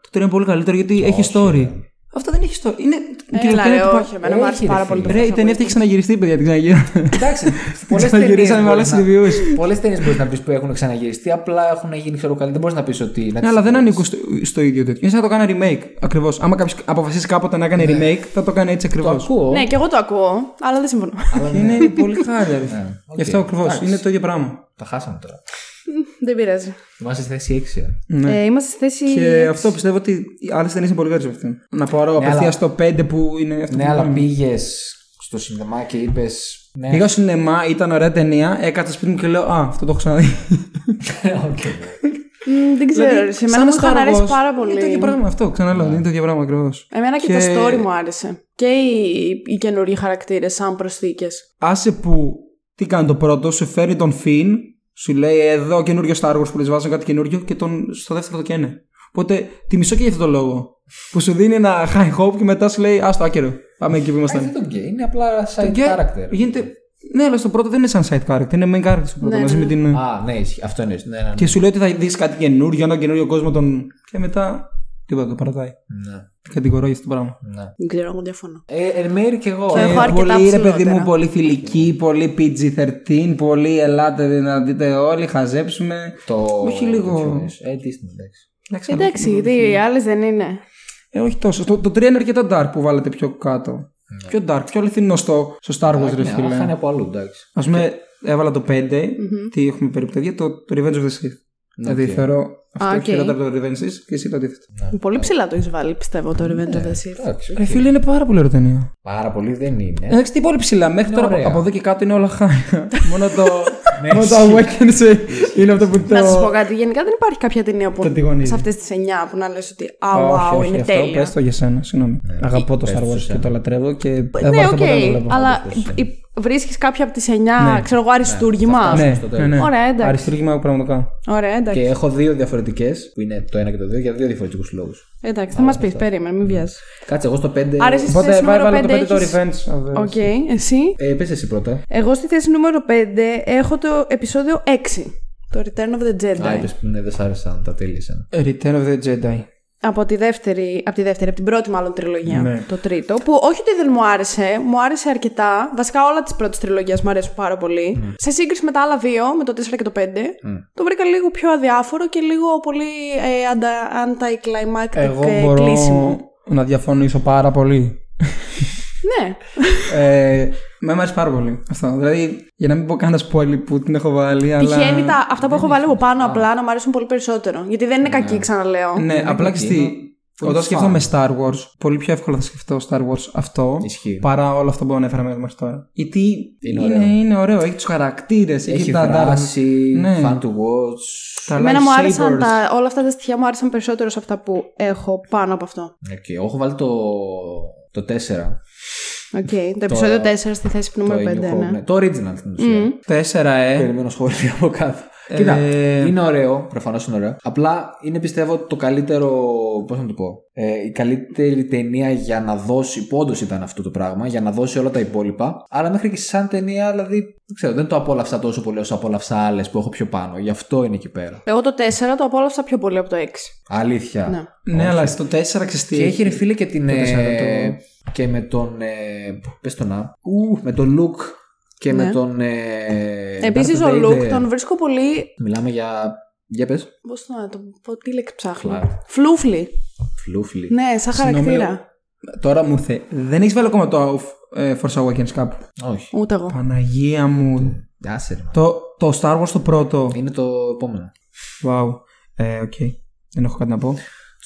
Το 3 είναι πολύ καλύτερο γιατί έχει story. Αυτό δεν έχεις story. Είναι. Έλα κυριολεκτικά ρε, είναι το πα- όχι, εμένα μου άρεσε Έχεις, ρε, πάρα πολύ το φίλε. Ρε, η Force ταινία αυτή έχει ξαναγυριστεί, παιδιά, την ξαναγύρω. Εντάξει, (laughs) πολλές Ξαναγυρίσανε με όλες τις reviews. Πολλές ταινίες μπορείς να πεις που έχουν ξαναγυριστεί, απλά έχουν γίνει ξέρω καλή. Δεν μπορείς να πεις ότι. να Ναι, αλλά δεν τις- ανήκουν στο, στο ίδιο τέτοιο. Είναι σαν να το κάνει remake. Ακριβώς. Άμα κάποιος αποφασίσει κάποτε να κάνει remake, θα το κάνει έτσι Ναι. Το ακριβώς. ακούω. Ναι, και εγώ το ακούω, αλλά δεν συμφωνώ. αλλά ναι, Είναι πολύ χάλι, ρε. Ναι, οκ. Γι' αυτό ακριβώς. Εντάξει. Είναι το ίδιο πράγμα. Τα χάσαμε τώρα. Δεν πειράζει. Είμαστε στη θέση 6. Ναι. Ε, είμαστε στη θέση. Και αυτό πιστεύω ότι οι άλλες ταινίες είναι πολύ καλύτερες από αυτήν. Να πάρω απευθείας αλλά- στο 5 που είναι αυτό Ναι, που αλλά κάνουμε. πήγες στο σινεμά και είπες. Ναι, Πήγα στο σινεμά, ήταν ωραία ταινία, έκατσα σπίτι μου και λέω Α, αυτό το έχω ξαναδεί. (laughs) οκ. Μ, δεν ξέρω, Δηλαδή, ρε, σε μένα μου σαν είχαν Star αρέσει Wars, πάρα Είναι το ίδιο πολύ. πράγμα αυτό, ξαναλέω. Είναι το ίδιο πράγμα ακριβώς. Εμένα και, Και- το story μου άρεσε. Και οι, οι καινούργιοι χαρακτήρες σαν προσθήκες. Άσε που τι κάνει το πρώτο, σου φέρνει τον Φιν, σου λέει εδώ καινούριο Star Wars που λες βάζω κάτι καινούριο και τον, στο δεύτερο το καίνε. Οπότε τη μισώ και για αυτό το λόγο. Που σου δίνει ένα high hope και μετά σου λέει Α το άκυρο. Πάμε εκεί που Δεν ήμασταν. τον γκέι, είναι απλά side Και character. Γίνεται. Ναι, αλλά στο πρώτο δεν είναι σαν side character, είναι main character στο πρώτο Ναι, μαζί ναι. με την. Α, ναι, ισχύει. αυτό είναι. Ναι, ναι, ναι. Και σου λέει ότι θα δεις κάτι καινούριο, έναν καινούριο κόσμο. Τον... Και μετά. Τίποτα το παρατάει. ναι, Κατηγορώ για αυτό το πράγμα. ναι. Δεν ξέρω, εγώ διαφωνώ. Ε, εν μέρει και εγώ. Και Ε, έχω αρκετά πολύ ρε παιδί ψηλότερα. μου, πολύ φιλική, πολύ PG-13, πολύ ελάτε να δείτε όλοι, χαζέψουμε. το. όχι λίγο. τέτοιο εννοείς. Ε, Disney, εντάξει. Εντάξει, Εντάξει, γιατί οι άλλες δεν είναι. Ε, όχι τόσο. Το, το 3 είναι αρκετά dark που βάλετε πιο κάτω. Πιο dark, πιο αληθινό στο, στο Star Wars, ρε Ναι, αλλά χάνει φίλε. από αλλού, εντάξει. Α πούμε, έβαλα το 5. Τι έχουμε περίπου τέτοια, το, το Revenge of the Sith. Δηλαδή οκ. θεωρώ αυτό Α, οκ. χειρότερο από το Revenge Sith και εσύ το αντίθετο. Πολύ ψηλά το έχεις βάλει, πιστεύω, το Revenge of the Sith. Εντάξει, Ρε φίλε, είναι πάρα πολύ ωραία ταινία. Πάρα πολύ δεν είναι. Εντάξει, τι πολύ ψηλά. Μέχρι τώρα ωραία. από εδώ και κάτω είναι όλα χάλι. (laughs) μόνο το, (laughs) μόνο το Awakens (laughs) ε, είναι αυτό που το. Να σας πω κάτι. Γενικά δεν υπάρχει κάποια ταινία που Το τσιγαρίζει. σε αυτές τις 9 που να λες ότι Α, όχι, wow, όχι, είναι αυτό τέλεια. πες το για σένα, συγγνώμη. Αγαπώ το πες Star το Wars σε και σένα. το λατρεύω και δεν Ναι, βάζω οκ, ποτέ να το βλέπω. αλλά πες το σε βρίσκεις κάποια από τις 9, ξέρω εγώ, αριστούργημα. Ναι, στο ναι, τέλος. ναι. Ωραία, εντάξει. Αριστούργημα πραγματικά. Ωραία, Και εντάξει. έχω δύο διαφορετικές, που είναι το ένα και το δύο, για δύο διαφορετικούς λόγους. Εντάξει, θα μας πεις, περίμενε, μην βιάζεσαι. Κάτσε, εγώ στο 5. Άρα εσύ στη Οπότε θέση νούμερο βάλε το 5 5 το έχεις... Revenge. of the- Οκ, εσύ; Ε, πες εσύ πρώτα. Εγώ στη θέση νούμερο 5 έχω το επεισόδιο 6. Το Return of the Jedi. Α, είπες που ναι, δεν σ' άρεσαν, τα τέλειωσαν. Return of the Jedi. Από τη δεύτερη, από τη δεύτερη, από την πρώτη μάλλον τριλογία. Ναι. Το τρίτο. Που όχι ότι δεν μου άρεσε, μου άρεσε αρκετά. Βασικά όλα τη πρώτη τριλογία μου αρέσουν πάρα πολύ. Σε σύγκριση με τα άλλα δύο, με το 4 και το 5, το βρήκα λίγο πιο αδιάφορο και λίγο πολύ ε, αντα- anti-climactic Εγώ ε, μπορώ κλείσιμο. να διαφωνήσω πάρα πολύ. Ναι. ε, με αρέσει πάρα πολύ αυτό. Δηλαδή, για να μην πω κανένα spoiler που την έχω βάλει, αλλά. Τυχαίνει τα, αυτά που έχω βάλει από πάνω απλά να μου αρέσουν πολύ περισσότερο. Γιατί δεν είναι κακή, ξαναλέω. Ναι, απλά και κακή, στη. είναι πολύ Όταν σκέφτομαι fun. Star Wars, πολύ πιο εύκολα θα σκεφτώ Star Wars αυτό Ισχύει. παρά όλο αυτό που ανέφερα μέχρι τώρα. Γιατί Είναι είναι, ωραίο. είναι ωραίο, έχει τους χαρακτήρες, έχει, Έχει τα δράση, Ναι. fun to watch. Τα Εμένα μου άρεσαν lightsabers. τα, όλα αυτά τα στοιχεία μου άρεσαν περισσότερο σε αυτά που έχω πάνω από αυτό. Οκ, Εγώ έχω βάλει το, το 4. Οκ. Το επεισόδιο 4 στη θέση Το, νούμερο 5, New Hope, ναι. ναι. το original στην ουσία. Τέσσερα, ε. Περιμένω σχόλια από κάτω. Κοίτα, Ε, είναι ωραίο, προφανώς είναι ωραίο. Απλά είναι πιστεύω το καλύτερο. Πώς να το πω. Ε, η καλύτερη ταινία για να δώσει. που όντως ήταν αυτό το πράγμα, για να δώσει όλα τα υπόλοιπα. Αλλά μέχρι και σαν ταινία, δηλαδή. Δεν ξέρω, δεν το απόλαυσα τόσο πολύ όσο απόλαυσα άλλες που έχω πιο πάνω. Γι' αυτό είναι εκεί πέρα. Εγώ το 4 το απόλαυσα πιο πολύ από το 6. Αλήθεια. Ναι. Ναι, αλλά στο 4 ξέρεις τι Και έχει ρε φίλε και την. Το τέσσερα, ε, το- Και με τον. Ε, πες το να. Ου, με τον Luke και Ναι. με τον. Ε, Επίσης Darth ο Vader. Luke τον βρίσκω πολύ. Μιλάμε για. Για πες. Πώς να το πω, τι λέξη ψάχνω. Φλα- Φλούφλι. Φλούφλι. Ναι, σαν Συγγνώμη, χαρακτήρα. Τώρα μου ήρθε. Δεν έχεις βάλει ακόμα το ε, Force Awakens κάπου; Όχι. Ούτε εγώ. Παναγία μου. Άσε ρε. Το, το Star Wars το πρώτο. Είναι το επόμενο. Wow. Ε, οκ. Δεν έχω κάτι να πω.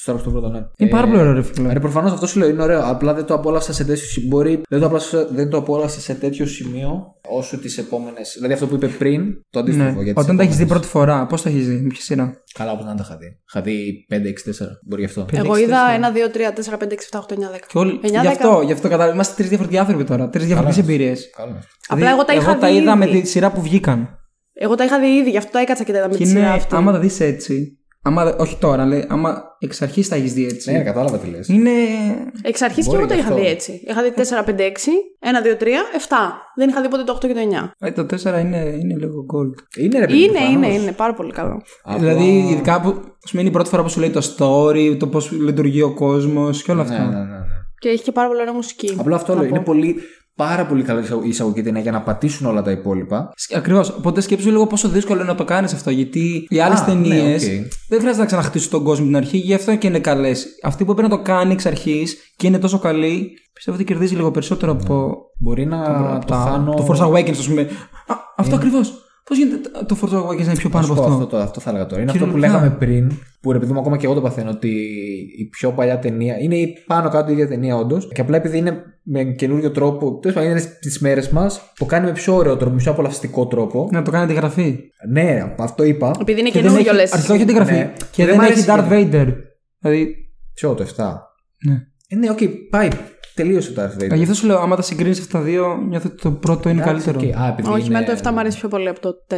Το Star Wars το πρώτο, ναι. Είναι πάρα πολύ ωραίο, ρε φίλε. Ρε, προφανώς αυτό σου λέω είναι ωραίο. Απλά δεν το απόλαυσα σε τέτοιο σημείο. Μπορεί, δεν το, απόλαυσα, δεν το απόλαυσα σε τέτοιο σημείο όσο τις επόμενες. Δηλαδή αυτό που είπες πριν, το αντίστοιχο. Ναι. για τις Όταν τα έχεις δει επόμενες. πρώτη φορά, πώς τα έχεις δει, με ποια σειρά; Καλά, όπως να τα είχα δει. Είχα δει 5-6-4. Μπορεί γι' αυτό. Εγώ είδα 1, 2, 3, 4, 5, 6, 7, 8, 9, 10. Και όλοι. 9, γι' αυτό, γι' αυτό κατάλαβα. Είμαστε τρεις διαφορετικοί άνθρωποι τώρα. Τρεις διαφορετικές εμπειρίες. Καλό. Απλά εγώ τα είχα τα δει είδα με ήδη. τη σειρά που βγήκαν. Εγώ τα είχα δει ήδη, γι' αυτό τα έκατσα και τα είδα με Και τη σειρά είναι, αυτή. άμα τα δεις έτσι. Άμα, όχι τώρα, αλλά άμα εξ αρχής τα έχεις δει έτσι. Ναι, κατάλαβα τι λες. Είναι. Εξ αρχής και Μπορεί εγώ τα γι' είχα αυτό. δει έτσι. Είχα δει 4, 5, 6, 1, 2, 3, 7. Δεν είχα δει ποτέ το 8 και το 9. Ε, το 4 είναι, είναι λίγο gold. Είναι ρε παιδί. Είναι, προφανώς. είναι, είναι πάρα πολύ καλό. Απλά- Δηλαδή, ειδικά που ας πούμε, είναι η πρώτη φορά που σου λέει το story, το πώς λειτουργεί ο κόσμος και όλα αυτά. Ναι, ναι, ναι. Ναι. Και έχει και πάρα πολύ ωραία μουσική. Απλά αυτό να λέω. πω. Είναι πολύ, πάρα πολύ καλή η εισαγωγική ταινία για να πατήσουν όλα τα υπόλοιπα. Ακριβώς. Οπότε σκέψου λίγο πόσο δύσκολο είναι να το κάνεις αυτό. Γιατί οι άλλες Α, ταινίες ναι, οκ. δεν χρειάζεται να ξαναχτίσει τον κόσμο την αρχή, γι' αυτό και είναι καλές. Αυτή που έπρεπε να το κάνει εξ αρχής και είναι τόσο καλή, πιστεύω ότι κερδίζει λίγο περισσότερο από Μπορεί να το τα- χάνω. το Force Awakens, ας πούμε. Α, αυτό ακριβώς. Πώς γίνεται το Force Awakens να είναι πιο πάνω Να από σου πω, αυτό; αυτό, το- αυτό θα έλεγα τώρα. Είναι αυτό που Κυριολεκτικά. λέγαμε πριν, που ρε παιδί μου, ακόμα και εγώ το παθαίνω, ότι η πιο παλιά ταινία είναι η πάνω κάτω η ίδια ταινία, όντως. Και απλά επειδή είναι με καινούριο τρόπο, τέλος πάντων είναι στις μέρες μας, το κάνει με πιο ωραίο τρόπο, με πιο απολαυστικό τρόπο. Να το κάνει τη γραφή. Ναι, αυτό είπα. Επειδή είναι Και δεν καινούριο έχει- λες. Αρχικά όχι τη γραφή. Ναι. Και Δεν δεν μ' έχει αρέσει Darth Vader. Δηλαδή. Ποιο, το 7. Ναι. Ε, ναι, οκ, πάει. Τελείωσε το Darth Vader. Ε, Γι' αυτό σου λέω, άμα τα συγκρίνεις αυτά τα δύο, νιώθω ότι το πρώτο είναι Εντάξει, καλύτερο. οκ. Α, επειδή Όχι, είναι... με το 7 μου αρέσει πιο πολύ από το 4.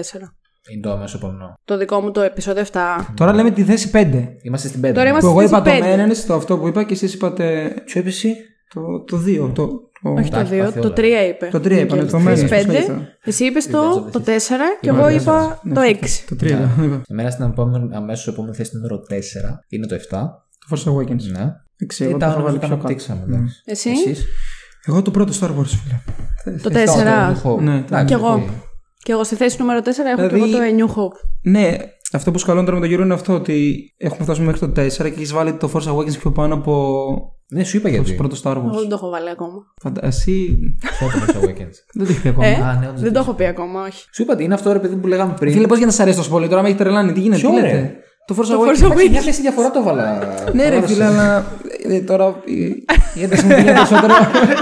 Είναι το αμέσως επόμενο. Το δικό μου το επεισόδιο 7. Τώρα λέμε τη θέση 5. Είμαστε στην 5. Τώρα Που είμαστε- εγώ στη είπα το θέση πέντε. ένα, στο αυτό που είπα και εσείς είπατε Ποιο είπες εσύ; το, το 2. Το, το, Όχι το Εντάξει, 2, πάθη το όλα. 3 είπε. το 3 είπα, Και το στη μέλλον. θέση πώς 5. είπα. Εσύ είπες το, το 4 και Είπα εγώ το είπα Ναι, το 6. Το 3 είπα. Εμένα στην επόμενη, αμέσως επόμενη θέση νούμερο 4 είναι το 7. Το Force Awakens. Ναι. Εντάξει, Ε, εγώ τα το έχω νομίζω βάλει τα πιο κάτω. αναπτύξαμε. Ναι. εντάξει. Εσύ; Εσείς; Εγώ το πρώτο Star Wars, φίλε. Το Ε, 4. έχω- Ναι, Εντάξει, Κι εγώ. οκ. Και εγώ στη θέση νούμερο 4 έχω και Δηλαδή- εγώ το A New Hope. Ναι, αυτό που σκαλώνει τώρα με τον γύρο είναι αυτό ότι έχουμε φτάσει μέχρι το 4 και έχεις βάλει το Force Awakens πιο πάνω από Ναι, σου είπα το γιατί. πρώτο Star Εγώ δεν Wars. το έχω βάλει ακόμα. Φαντα... Εσύ Ποιο το Force Awakens. (laughs) δεν το έχεις πει ακόμα. Ε, Α, ναι, όντως δεν το έχω πει ακόμα, όχι. Σου είπα ότι είναι αυτό ρε παιδί που λέγαμε πριν. Φίλε, πώς για να σα αρέσει τόσο πολύ τώρα, με έχει τρελάνει, τι γίνεται, Ποιο, τι ρε; λέτε; Το Force Το Awakens. Force Εντάξει, μια Awakens. θέση διαφορά το έβαλα. Ναι, ρε Τώρα φίλε, σε- αλλά ε, τώρα η η ένταση μου πήγε (laughs) περισσότερο.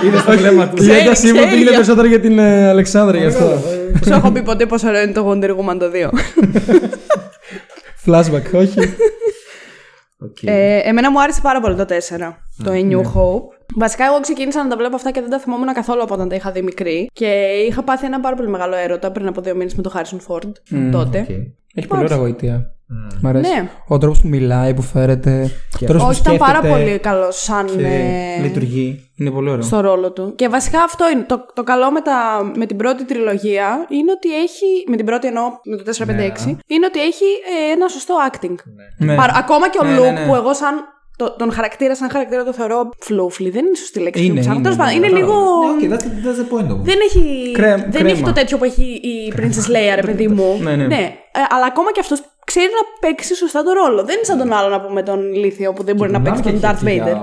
Είδες το βλέμμα τους. Η ένταση μου Ξέρεις, πήγε ξέρεις. περισσότερο για την ε, Αλεξάνδρα γι' αυτό. Σου έχω πει ποτέ πόσο ωραίο είναι το Wonder Woman το 2. Flashback, όχι. Οκ. Ε, εμένα μου άρεσε πάρα πολύ το 4, το A New Hope. Βασικά, εγώ ξεκίνησα να τα βλέπω αυτά και δεν τα θυμόμουν καθόλου από όταν τα είχα δει μικρή. Και είχα πάθει ένα πάρα πολύ μεγάλο έρωτα πριν από δύο μήνες με τον Harrison Ford τότε. Οκ. Έχει πολύ ωραία γοητεία. Μ' αρέσει. Ναι. Ο τρόπος που μιλάει, που φέρεται. Ο τρόπος που Όχι, ήταν πάρα σκέφτεται πολύ καλός σαν. και ε, λειτουργεί. Είναι πολύ ωραίο. στο ρόλο του. Και βασικά αυτό είναι. Το, το καλό με, τα, με την πρώτη τριλογία είναι ότι έχει. Με την πρώτη εννοώ με το 4-5-6. Είναι ότι έχει ε, ένα σωστό acting. Ναι. Παρα- ακόμα και ο Ναι, Luke ναι, ναι. που εγώ σαν. Το, τον χαρακτήρα, σαν χαρακτήρα το θεωρώ φλούφλι. Δεν είναι σωστή λέξη. Είναι, που ψάχνω. είναι, Τέλος πάντων, είναι, είναι ναι, λίγο. Ναι, οκ, that's, that's the point όμως. Δεν έχει, Κρέμ- δεν κρέμα. έχει το τέτοιο που έχει η Princess Leia, ρε παιδί μου. Ναι, ναι. ε, αλλά ακόμα και αυτός ξέρει να παίξει σωστά το ρόλο. Δεν είναι σαν τον άλλο να πούμε τον ηλίθιο που δεν μπορεί να παίξει τον Darth Vader.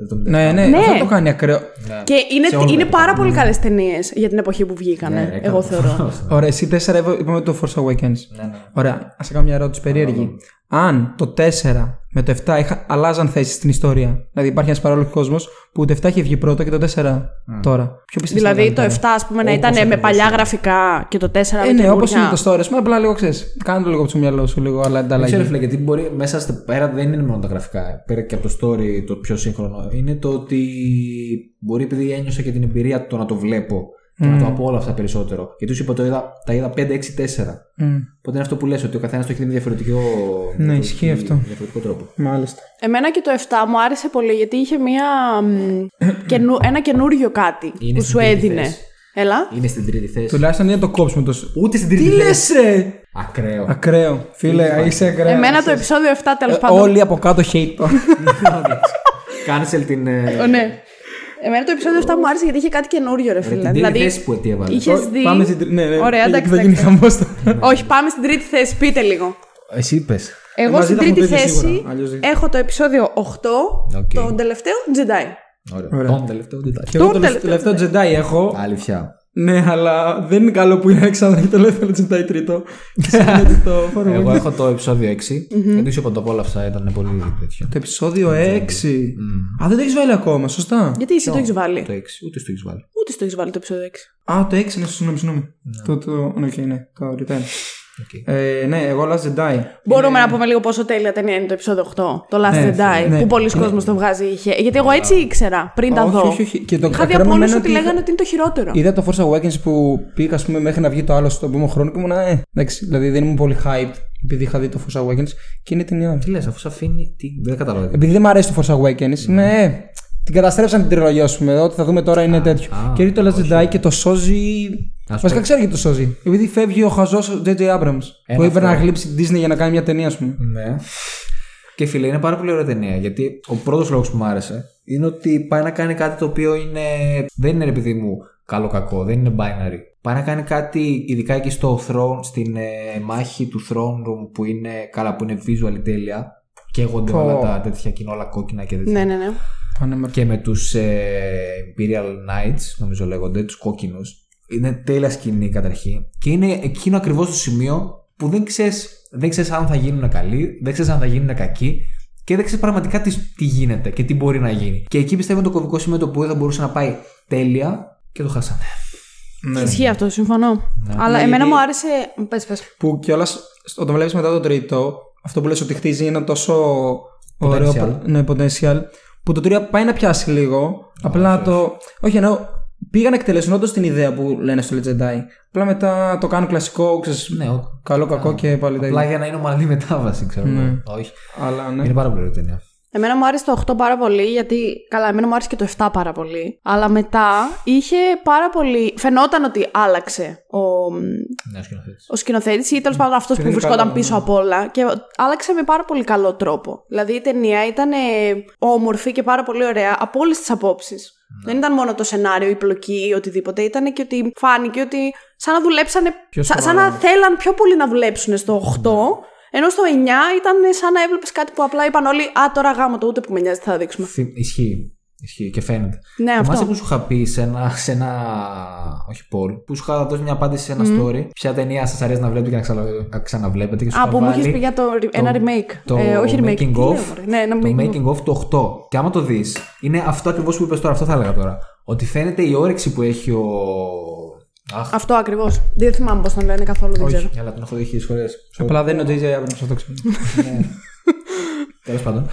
77. Ναι, ναι, Ναι. αυτό το κάνει ακραίο. Ναι. Και είναι, Σε όλα είναι τα πάρα επίπεδα. πολύ καλές ταινίες για την εποχή που βγήκανε. Ναι, εγώ έκανα- θεωρώ. Ωραία, εσύ 4 είπαμε το Force Awakens. Ναι, ναι. Ωραία, ας σε κάνω μια ερώτηση περίεργη. Αν το 4 με το 7 είχα, αλλάζαν θέσεις στην ιστορία. Δηλαδή υπάρχει ένας παράλληλος κόσμος που το 7 είχε βγει πρώτο και το 4 τώρα. Ποιο πιστεύει δηλαδή το 7, ας πούμε, να Όπως ήταν με ακριβώς παλιά είναι. γραφικά και το 4 με Ε, ναι, όπως καινούρια. είναι το story. Μα απλά λίγο ξέρεις. Κάνε το λίγο από το μυαλό σου, λίγο αλλά Δεν ξέρω, ανταλλαγή. φίλε, γιατί μπορεί μέσα στο πέρα δεν είναι μόνο τα γραφικά. Πέρα και από το story το πιο σύγχρονο. Είναι το ότι μπορεί επειδή ένιωσα και την εμπειρία το να το βλέπω και να το απόλαυσα περισσότερο. Γιατί του είπα το είδα, τα είδα 5-6-4. Μμ, Οπότε είναι αυτό που λες ότι ο καθένας το έχει δει με διαφορετικό, Ναι, ισχύει αυτό. διαφορετικό τρόπο. Μάλιστα. Εμένα και το 7 μου άρεσε πολύ γιατί είχε μια, μ, (clears throat) καινου, ένα καινούριο κάτι Είναι που στην σου τρίτη έδινε. θέση. Έλα. Είναι στην τρίτη θέση. Τουλάχιστον δεν το κόψουμε τόσο. Ούτε στην Τι τρίτη λες, θέση. ρε! Ακραίο. Ακραίο. Φίλε, είσαι ακραίο. Εμένα το επεισόδιο 7 τέλος Ε, πάντων. Όλοι από κάτω hate το. (laughs) Cancel την. ε, Ω, ναι. Εμένα το επεισόδιο 7 μου άρεσε γιατί είχε κάτι καινούριο, ρε Την φίλε. τρίτη Δηλαδή. θέση που τι έβαλε. Είχε δει. Πάμε στην τρίτη. Ναι, ναι. Ωραία, Και εντάξει, Θα γίνει εντάξει. χαμό τώρα. Όχι, πάμε στην τρίτη θέση. Πείτε λίγο. Εσύ είπες. Εγώ μαζί στην θα έχουμε τρίτη το ίδιο θέση σίγουρα, αλλιώς δεν- έχω το επεισόδιο 8, Οκ. τον τελευταίο Jedi. Ωραία. Ωραία. Τον τελευταίο δεν Και εγώ Το το τελευταίο τελευταίο Jedi έχω. Αλήθεια. Ναι, αλλά δεν είναι καλό που είναι Αλεξάνδρα και το τελευταίο Jedi τρίτο. Και (laughs) σημαίνει ότι το Εγώ φορούμε. έχω το επεισόδιο 6. Γιατί σου είπα το απόλαυσα, ήταν πολύ τέτοιο. Το επεισόδιο 6. Α, δεν το έχεις βάλει ακόμα, σωστά; Γιατί εσύ το έχεις βάλει; Το 6, ούτε στο έχεις βάλει. Ούτε στο έχεις βάλει το επεισόδιο 6. Α, το 6 είναι, συγγνώμη, συγγνώμη. Το, το, ναι, okay, ναι, το return. Οκ. Ε, ναι, εγώ Last Jedi. Μπορούμε να πούμε λίγο πόσο τέλεια ταινία είναι το επεισόδιο 8, το Last Ναι, Jedi, ναι. που πολλοί κόσμος το βγάζει. είχε- Γιατί εγώ έτσι ήξερα πριν τα Όχι, δω. όχι, όχι. Και το Είχα δει ακραίο από με όλους εμένα ότι ότι λέγανε ότι είναι το χειρότερο. Είδα το Force Awakens που πήγα ας πούμε, μέχρι να βγει το άλλο στον επόμενο χρόνο και ήμουν ε, εντάξει, δηλαδή δεν ήμουν πολύ hyped επειδή είχα δει το Force Awakens και είναι ταινία. Τι λες, αφού σε αφήνει. Τι... Δεν κατάλαβα. Επειδή δεν μου αρέσει το Force Awakens, είμαι. Ε, την καταστρέψαν την τριλογία, ας πούμε. Ό,τι θα δούμε τώρα είναι τέτοιο. α, και έρχεται το Last Jedi και το σώζει. Ας Βασικά πω. ξέρω γιατί το σώζει. Επειδή φεύγει ο χαζός J.J. Abrams. που είπε αυτό. να γλύψει την Disney για να κάνει μια ταινία, ας πούμε. Ναι. Και φίλε, είναι πάρα πολύ ωραία ταινία. Γιατί ο πρώτος λόγος που μου άρεσε είναι ότι πάει να κάνει κάτι το οποίο είναι. Δεν είναι επειδή μου καλό-κακό, δεν είναι binary. Πάει να κάνει κάτι, ειδικά εκεί στο throne, στην ε, μάχη του throne room που είναι καλά, που είναι visual τέλεια. Καίγονται Πω. όλα τα τέτοια κοινά, όλα κόκκινα και τέτοια. Ναι, ναι, ναι. Πανέμορφο. Και με τους ε, Imperial Knights, νομίζω λέγονται, τους κόκκινους. Είναι τέλεια σκηνή καταρχήν. Και είναι εκείνο ακριβώς το σημείο που δεν ξέρεις δεν ξέρεις αν θα γίνουν καλοί, δεν ξέρεις αν θα γίνουν κακοί και δεν ξέρεις πραγματικά τις, τι γίνεται και τι μπορεί να γίνει. Και εκεί πιστεύω είναι το κωβικό σημείο το που δεν θα μπορούσε να πάει τέλεια και το χάσανε. Ναι. Ισχύει αυτό, συμφωνώ. Αλλά Ναι, εμένα γιατί- μου άρεσε. Πες, πες. Που κιόλας όταν βλέπεις μετά το τρίτο, αυτό που λες ότι χτίζει ένα τόσο ωραίο Potential. προ- ναι, potential, που το 3 πάει να πιάσει λίγο. απλά το. Όχι, εννοώ. Πήγαν να εκτελέσουν όντω την ιδέα που λένε στο Legend Jedi. Απλά μετά το κάνουν κλασικό, ξέρεις, Ναι, ο- καλό, κακό και πάλι τα απλά ίδια. για να είναι ομαλή μετάβαση, ξέρω. εγώ. Ναι. Όχι. Αλλά ναι. Είναι πάρα πολύ ωραία ταινία. Εμένα μου άρεσε το 8 πάρα πολύ, γιατί. Καλά, εμένα μου άρεσε και το 7 πάρα πολύ. Αλλά μετά είχε πάρα πολύ. Φαινόταν ότι άλλαξε ο, Ναι, σκηνοθέτης. ο σκηνοθέτης ή τέλος πάντων αυτός που είναι βρισκόταν καλό, πίσω ναι. απ' όλα. Και άλλαξε με πάρα πολύ καλό τρόπο. Δηλαδή η ταινία ήταν ε, όμορφη και πάρα πολύ ωραία από όλες τις απόψεις. Δεν ήταν μόνο το σενάριο, η πλοκή ή οτιδήποτε. Ήταν και ότι φάνηκε ότι σαν να δουλέψανε. Πιο Σαν, σαν σοβαρά. να θέλαν πιο πολύ να δουλέψουν στο 8. Ενώ στο 9 ήταν σαν να έβλεπες κάτι που απλά είπαν όλοι Α, τώρα γάμο το ούτε που με νοιάζει, τι θα δείξουμε. Θυ- Ισχύει. Ισχύει και φαίνεται. Ναι, Θυμάσαι αυτό. που σου είχα πει σε ένα, σε ένα. Όχι poll, που σου είχα δώσει μια απάντηση σε ένα story. Ποια ταινία σας αρέσει να βλέπετε και να ξανα, να ξαναβλέπετε. Και σου Α, είχα που μου βάλει είχε πει για το, ένα remake. Το ε, όχι remake. making τι of. λέω, μωρέ. ναι, ένα το making of. making of του 8. Και άμα το δεις, είναι αυτό ακριβώς που είπες τώρα. Αυτό θα έλεγα τώρα. Ότι φαίνεται η όρεξη που έχει ο. Αχ, Αυτό ακριβώς. Δεν θυμάμαι πώς τον λένε καθόλου, δεν ξέρω. αλλά τον έχω δει χίλιες φορές. Απλά δεν είναι ο J.J. Abrams, αυτό ξέρω. Τέλος πάντων.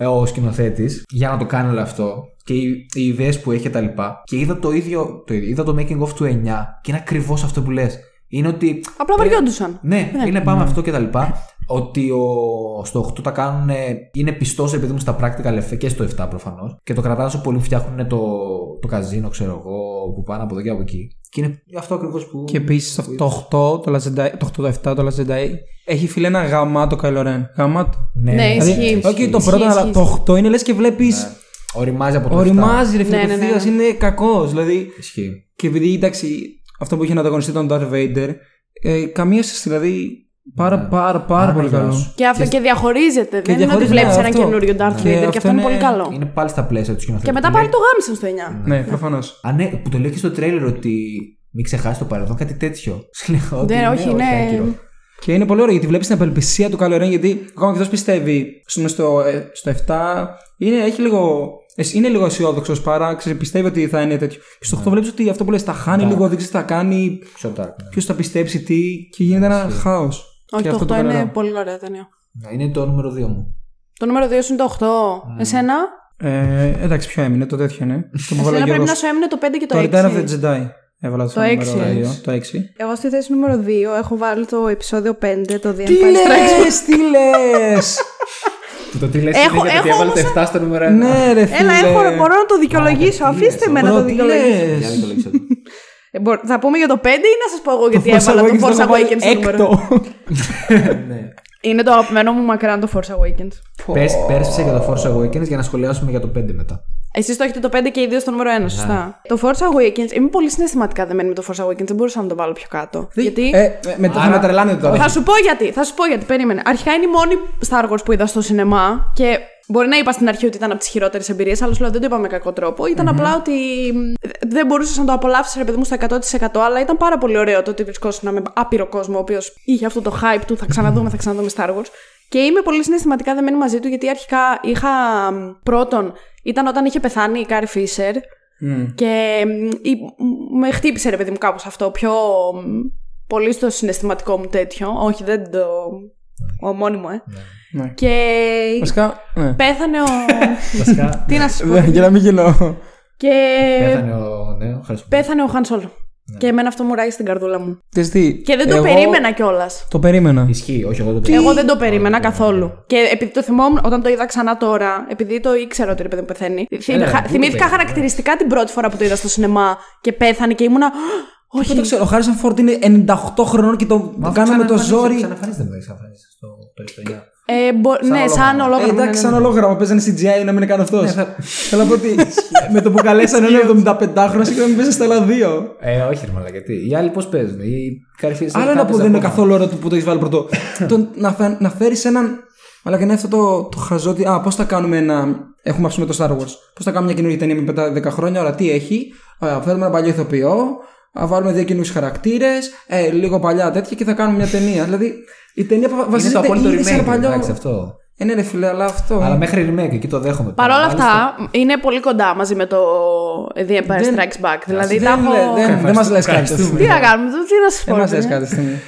Ε, Ο σκηνοθέτης για να το κάνει όλο αυτό και οι, οι ιδέες που έχει και τα λοιπά. Και είδα το ίδιο. Το, ίδιο, είδα το making of του 9 και είναι ακριβώς αυτό που λες. Είναι ότι. Απλά βαριόντουσαν. Ναι, είναι πάμε αυτό και τα λοιπά. Ότι ο, στο 8 τα κάνουν. Είναι πιστός επειδή μου στα practical effects και στο 7 προφανώς. Και το κρατάνε όσο πολύ φτιάχνουν το, το καζίνο, ξέρω εγώ, που πάνε από εδώ και από εκεί. Και είναι αυτό ακριβώς που. Και επίσης το 8, το Last Jedi, το 8, το 7, το Last Jedi έχει φίλε ένα γαμάτο Kylo Ren. Γαμάτο. Ναι, Ναι, δηλαδή, ισχύει. Όχι το Ισχύει, πρώτο, αλλά ισχύει. το 8 είναι λες και βλέπεις. Οριμάζει από το 7. Οριμάζει, ρε φίλε. Ναι, ναι, ναι, το ναι. είναι κακός. Δηλαδή. Ισχύει. Και επειδή εντάξει, αυτό που είχε να ανταγωνιστεί τον Darth Vader, ε, καμία σχέση. Δηλαδή, Πάρα, πάρα, πάρα πολύ γεια καλό. σου. Και αυτό και, διαχωρίζεται. δεν είναι ότι διαχωρίζει, βλέπεις ναι, έναν αυτό. καινούριο Darth Και Vader και αυτό αυτό είναι είναι- πολύ καλό. Είναι πάλι στα πλαίσια του σκηνοθέτη. Και μετά Που πάλι λέει- το γάμισαν στο 9. Ναι, προφανώς. Α, ναι, που το λέει και στο τρέιλερ ότι μην ξεχάσεις το παρελθόν, κάτι τέτοιο. (laughs) Σου λέω ότι Ναι, όχι, είναι- άκυρο. Και είναι πολύ ωραίο γιατί βλέπεις την απελπισία του Kylo Ren. Γιατί ακόμα και αυτός πιστεύει ας πούμε, στο, ε, στο 7 είναι, έχει λίγο, ε, είναι λίγο αισιόδοξος παρά ξέρει, πιστεύει ότι θα είναι τέτοιο. Και στο 8 βλέπεις ότι αυτό που λες τα χάνει λίγο, δεν ξέρεις τι θα κάνει, Πιο dark, ναι. ποιος θα πιστέψει τι και γίνεται ένα χάος. Όχι, το 8 είναι πολύ ωραία ταινία. Ναι, Είναι το νούμερο 2 μου. Το νούμερο 2 σου είναι το 8. Εσένα; Ε, εντάξει, ποιο έμεινε, το τέτοιο είναι. (laughs) Το που έβαλε ο Εσένα πρέπει Γιώργος. να σου έμεινε το 5 και το Το 6. Return of the Jedi. Έβαλα το, Το νούμερο έξι. δύο, Το 6. Εγώ στη θέση νούμερο 2 έχω βάλει το επεισόδιο 5, το The Τι Empire Strikes Back. λε, τι λες! (laughs) Που το τι λες Έχω- είναι γιατί έχω έβαλε το όμως- 7 στο νούμερο 1. ναι, ρε φίλε. Έλα, έχω, μπορώ να το δικαιολογήσω. Αφήστε με να το δικαιολογήσω. Θα πούμε για το 5 ή να σας πω εγώ γιατί Force έβαλα το Awakens Force το έβαλε Awakens στο νούμερο. Έκτο. (laughs) Ναι. Είναι το αγαπημένο μου μακράν το Force Awakens. Πες, πέρσισε για το Force Awakens για να σχολιάσουμε για το 5 μετά. Εσείς το έχετε το 5 και οι δύο στο νούμερο 1, σωστά. Το Force Awakens, είμαι πολύ συναισθηματικά δεμένη με το Force Awakens, δεν μπορούσα να το βάλω πιο κάτω. γιατί. Ε, με, θα με τρελάνετε τώρα. Θα σου πω γιατί, θα σου πω γιατί, περίμενε. Αρχικά είναι η μόνη Star Wars που είδα στο σινεμά και μπορεί να είπα στην αρχή ότι ήταν από τις χειρότερες εμπειρίες, αλλά σου λέω δεν το είπα με κακό τρόπο. Ήταν απλά ότι μ, δεν μπορούσες να το απολαύσεις, ρε παιδί μου, στα 100%, αλλά ήταν πάρα πολύ ωραίο το ότι βρισκόσουν με άπειρο κόσμο, ο οποίος είχε αυτό το hype του θα ξαναδούμε, θα ξαναδούμε Star Wars. Και είμαι πολύ συναισθηματικά δεμένη μαζί του, γιατί αρχικά είχα. μ, Πρώτον, ήταν όταν είχε πεθάνει η Κάρι Φίσερ. Και μ, η- μ, με χτύπησε ρε παιδί μου κάπως αυτό πιο μ, πολύ στο συναισθηματικό μου τέτοιο. Όχι, δεν το. Ο μόνιμο, ε. Ναι. Και Βασικά, ναι. πέθανε ο. (laughs) Βασικά, Τι να σου πω. Ναι, Για να μην γίνω. Και πέθανε ο. Ναι, ο Harrison Ford. πέθανε ο Χαν Σόλο. Και εμένα αυτό μου ράγισε την καρδούλα μου. Ξέρεις τι, Και δεν το εγώ περίμενα κιόλας. Το περίμενα. Ισχύει, όχι εγώ το περίμενα. Εγώ δεν το περίμενα καθόλου. Και επειδή το θυμόμουν, όταν το είδα ξανά τώρα, επειδή το ήξερα ότι ρε παιδί μου πεθαίνει, θυ- Έλα, χα- πού το θυμήθηκα περίμενες, χαρακτηριστικά την πρώτη φορά που το είδα στο σινεμά και πέθανε και ήμουνα. Όχι. Δεν το ξέρω. Ο Χάρισον Φόρντ είναι 98 χρονών και το Μα κάνουμε με το ζόρι. Ξαναφανίζεται με ξαναφανίζεται στο το ιστορία. Ε, μπο- ναι, σαν Ε, ολόγραμμα. ναι, εντάξει, ναι, σαν ναι. ολόγραμμα. Παίζανε CGI να μην είναι καν αυτός. θα- Θέλω να πω ότι (laughs) με το που καλέσανε ένα 75χρονο και να μην παίζεις στα άλλα δύο. Ε, όχι, ρε μαλάκα, γιατί. Οι άλλοι πώς παίζουν. Οι καρφίε Άλλο ένα που δεν είναι καθόλου ωραίο του που το έχεις βάλει πρωτό. (laughs) το, να, φε, να φέρεις έναν. Αλλά και είναι αυτό το, το χαζό ότι. Α, πώς θα κάνουμε ένα. Έχουμε ας πούμε το Star Wars. Πώς θα κάνουμε μια καινούργια ταινία με μετά 10 χρόνια. Ωραία, τι έχει. Ωραία, φέρουμε ένα παλιό ηθοποιό. Α βάλουμε δύο καινούριους χαρακτήρες. Ε, λίγο παλιά τέτοια και θα κάνουμε μια ταινία. δηλαδή η ταινία που Είναι το βασίζεται απόλυτο ήδη σε ένα remake. παλιό. Εντάξει, αυτό. Ε, ναι, ρε φίλε, αλλά αυτό. Αλλά μέχρι remake, εκεί το δέχομαι. Παρ' όλα Μάλιστα. αυτά, είναι πολύ κοντά μαζί με το The Empire Δεν- Strikes Back. Δηλαδή, τα δεν, έχω. λέ- δεν, δεν μας λες κάτι. αυτή τη Τι στιγμή. να κάνουμε, τι να σα πω. Δεν μας ρε λες παιδιά. κάτι.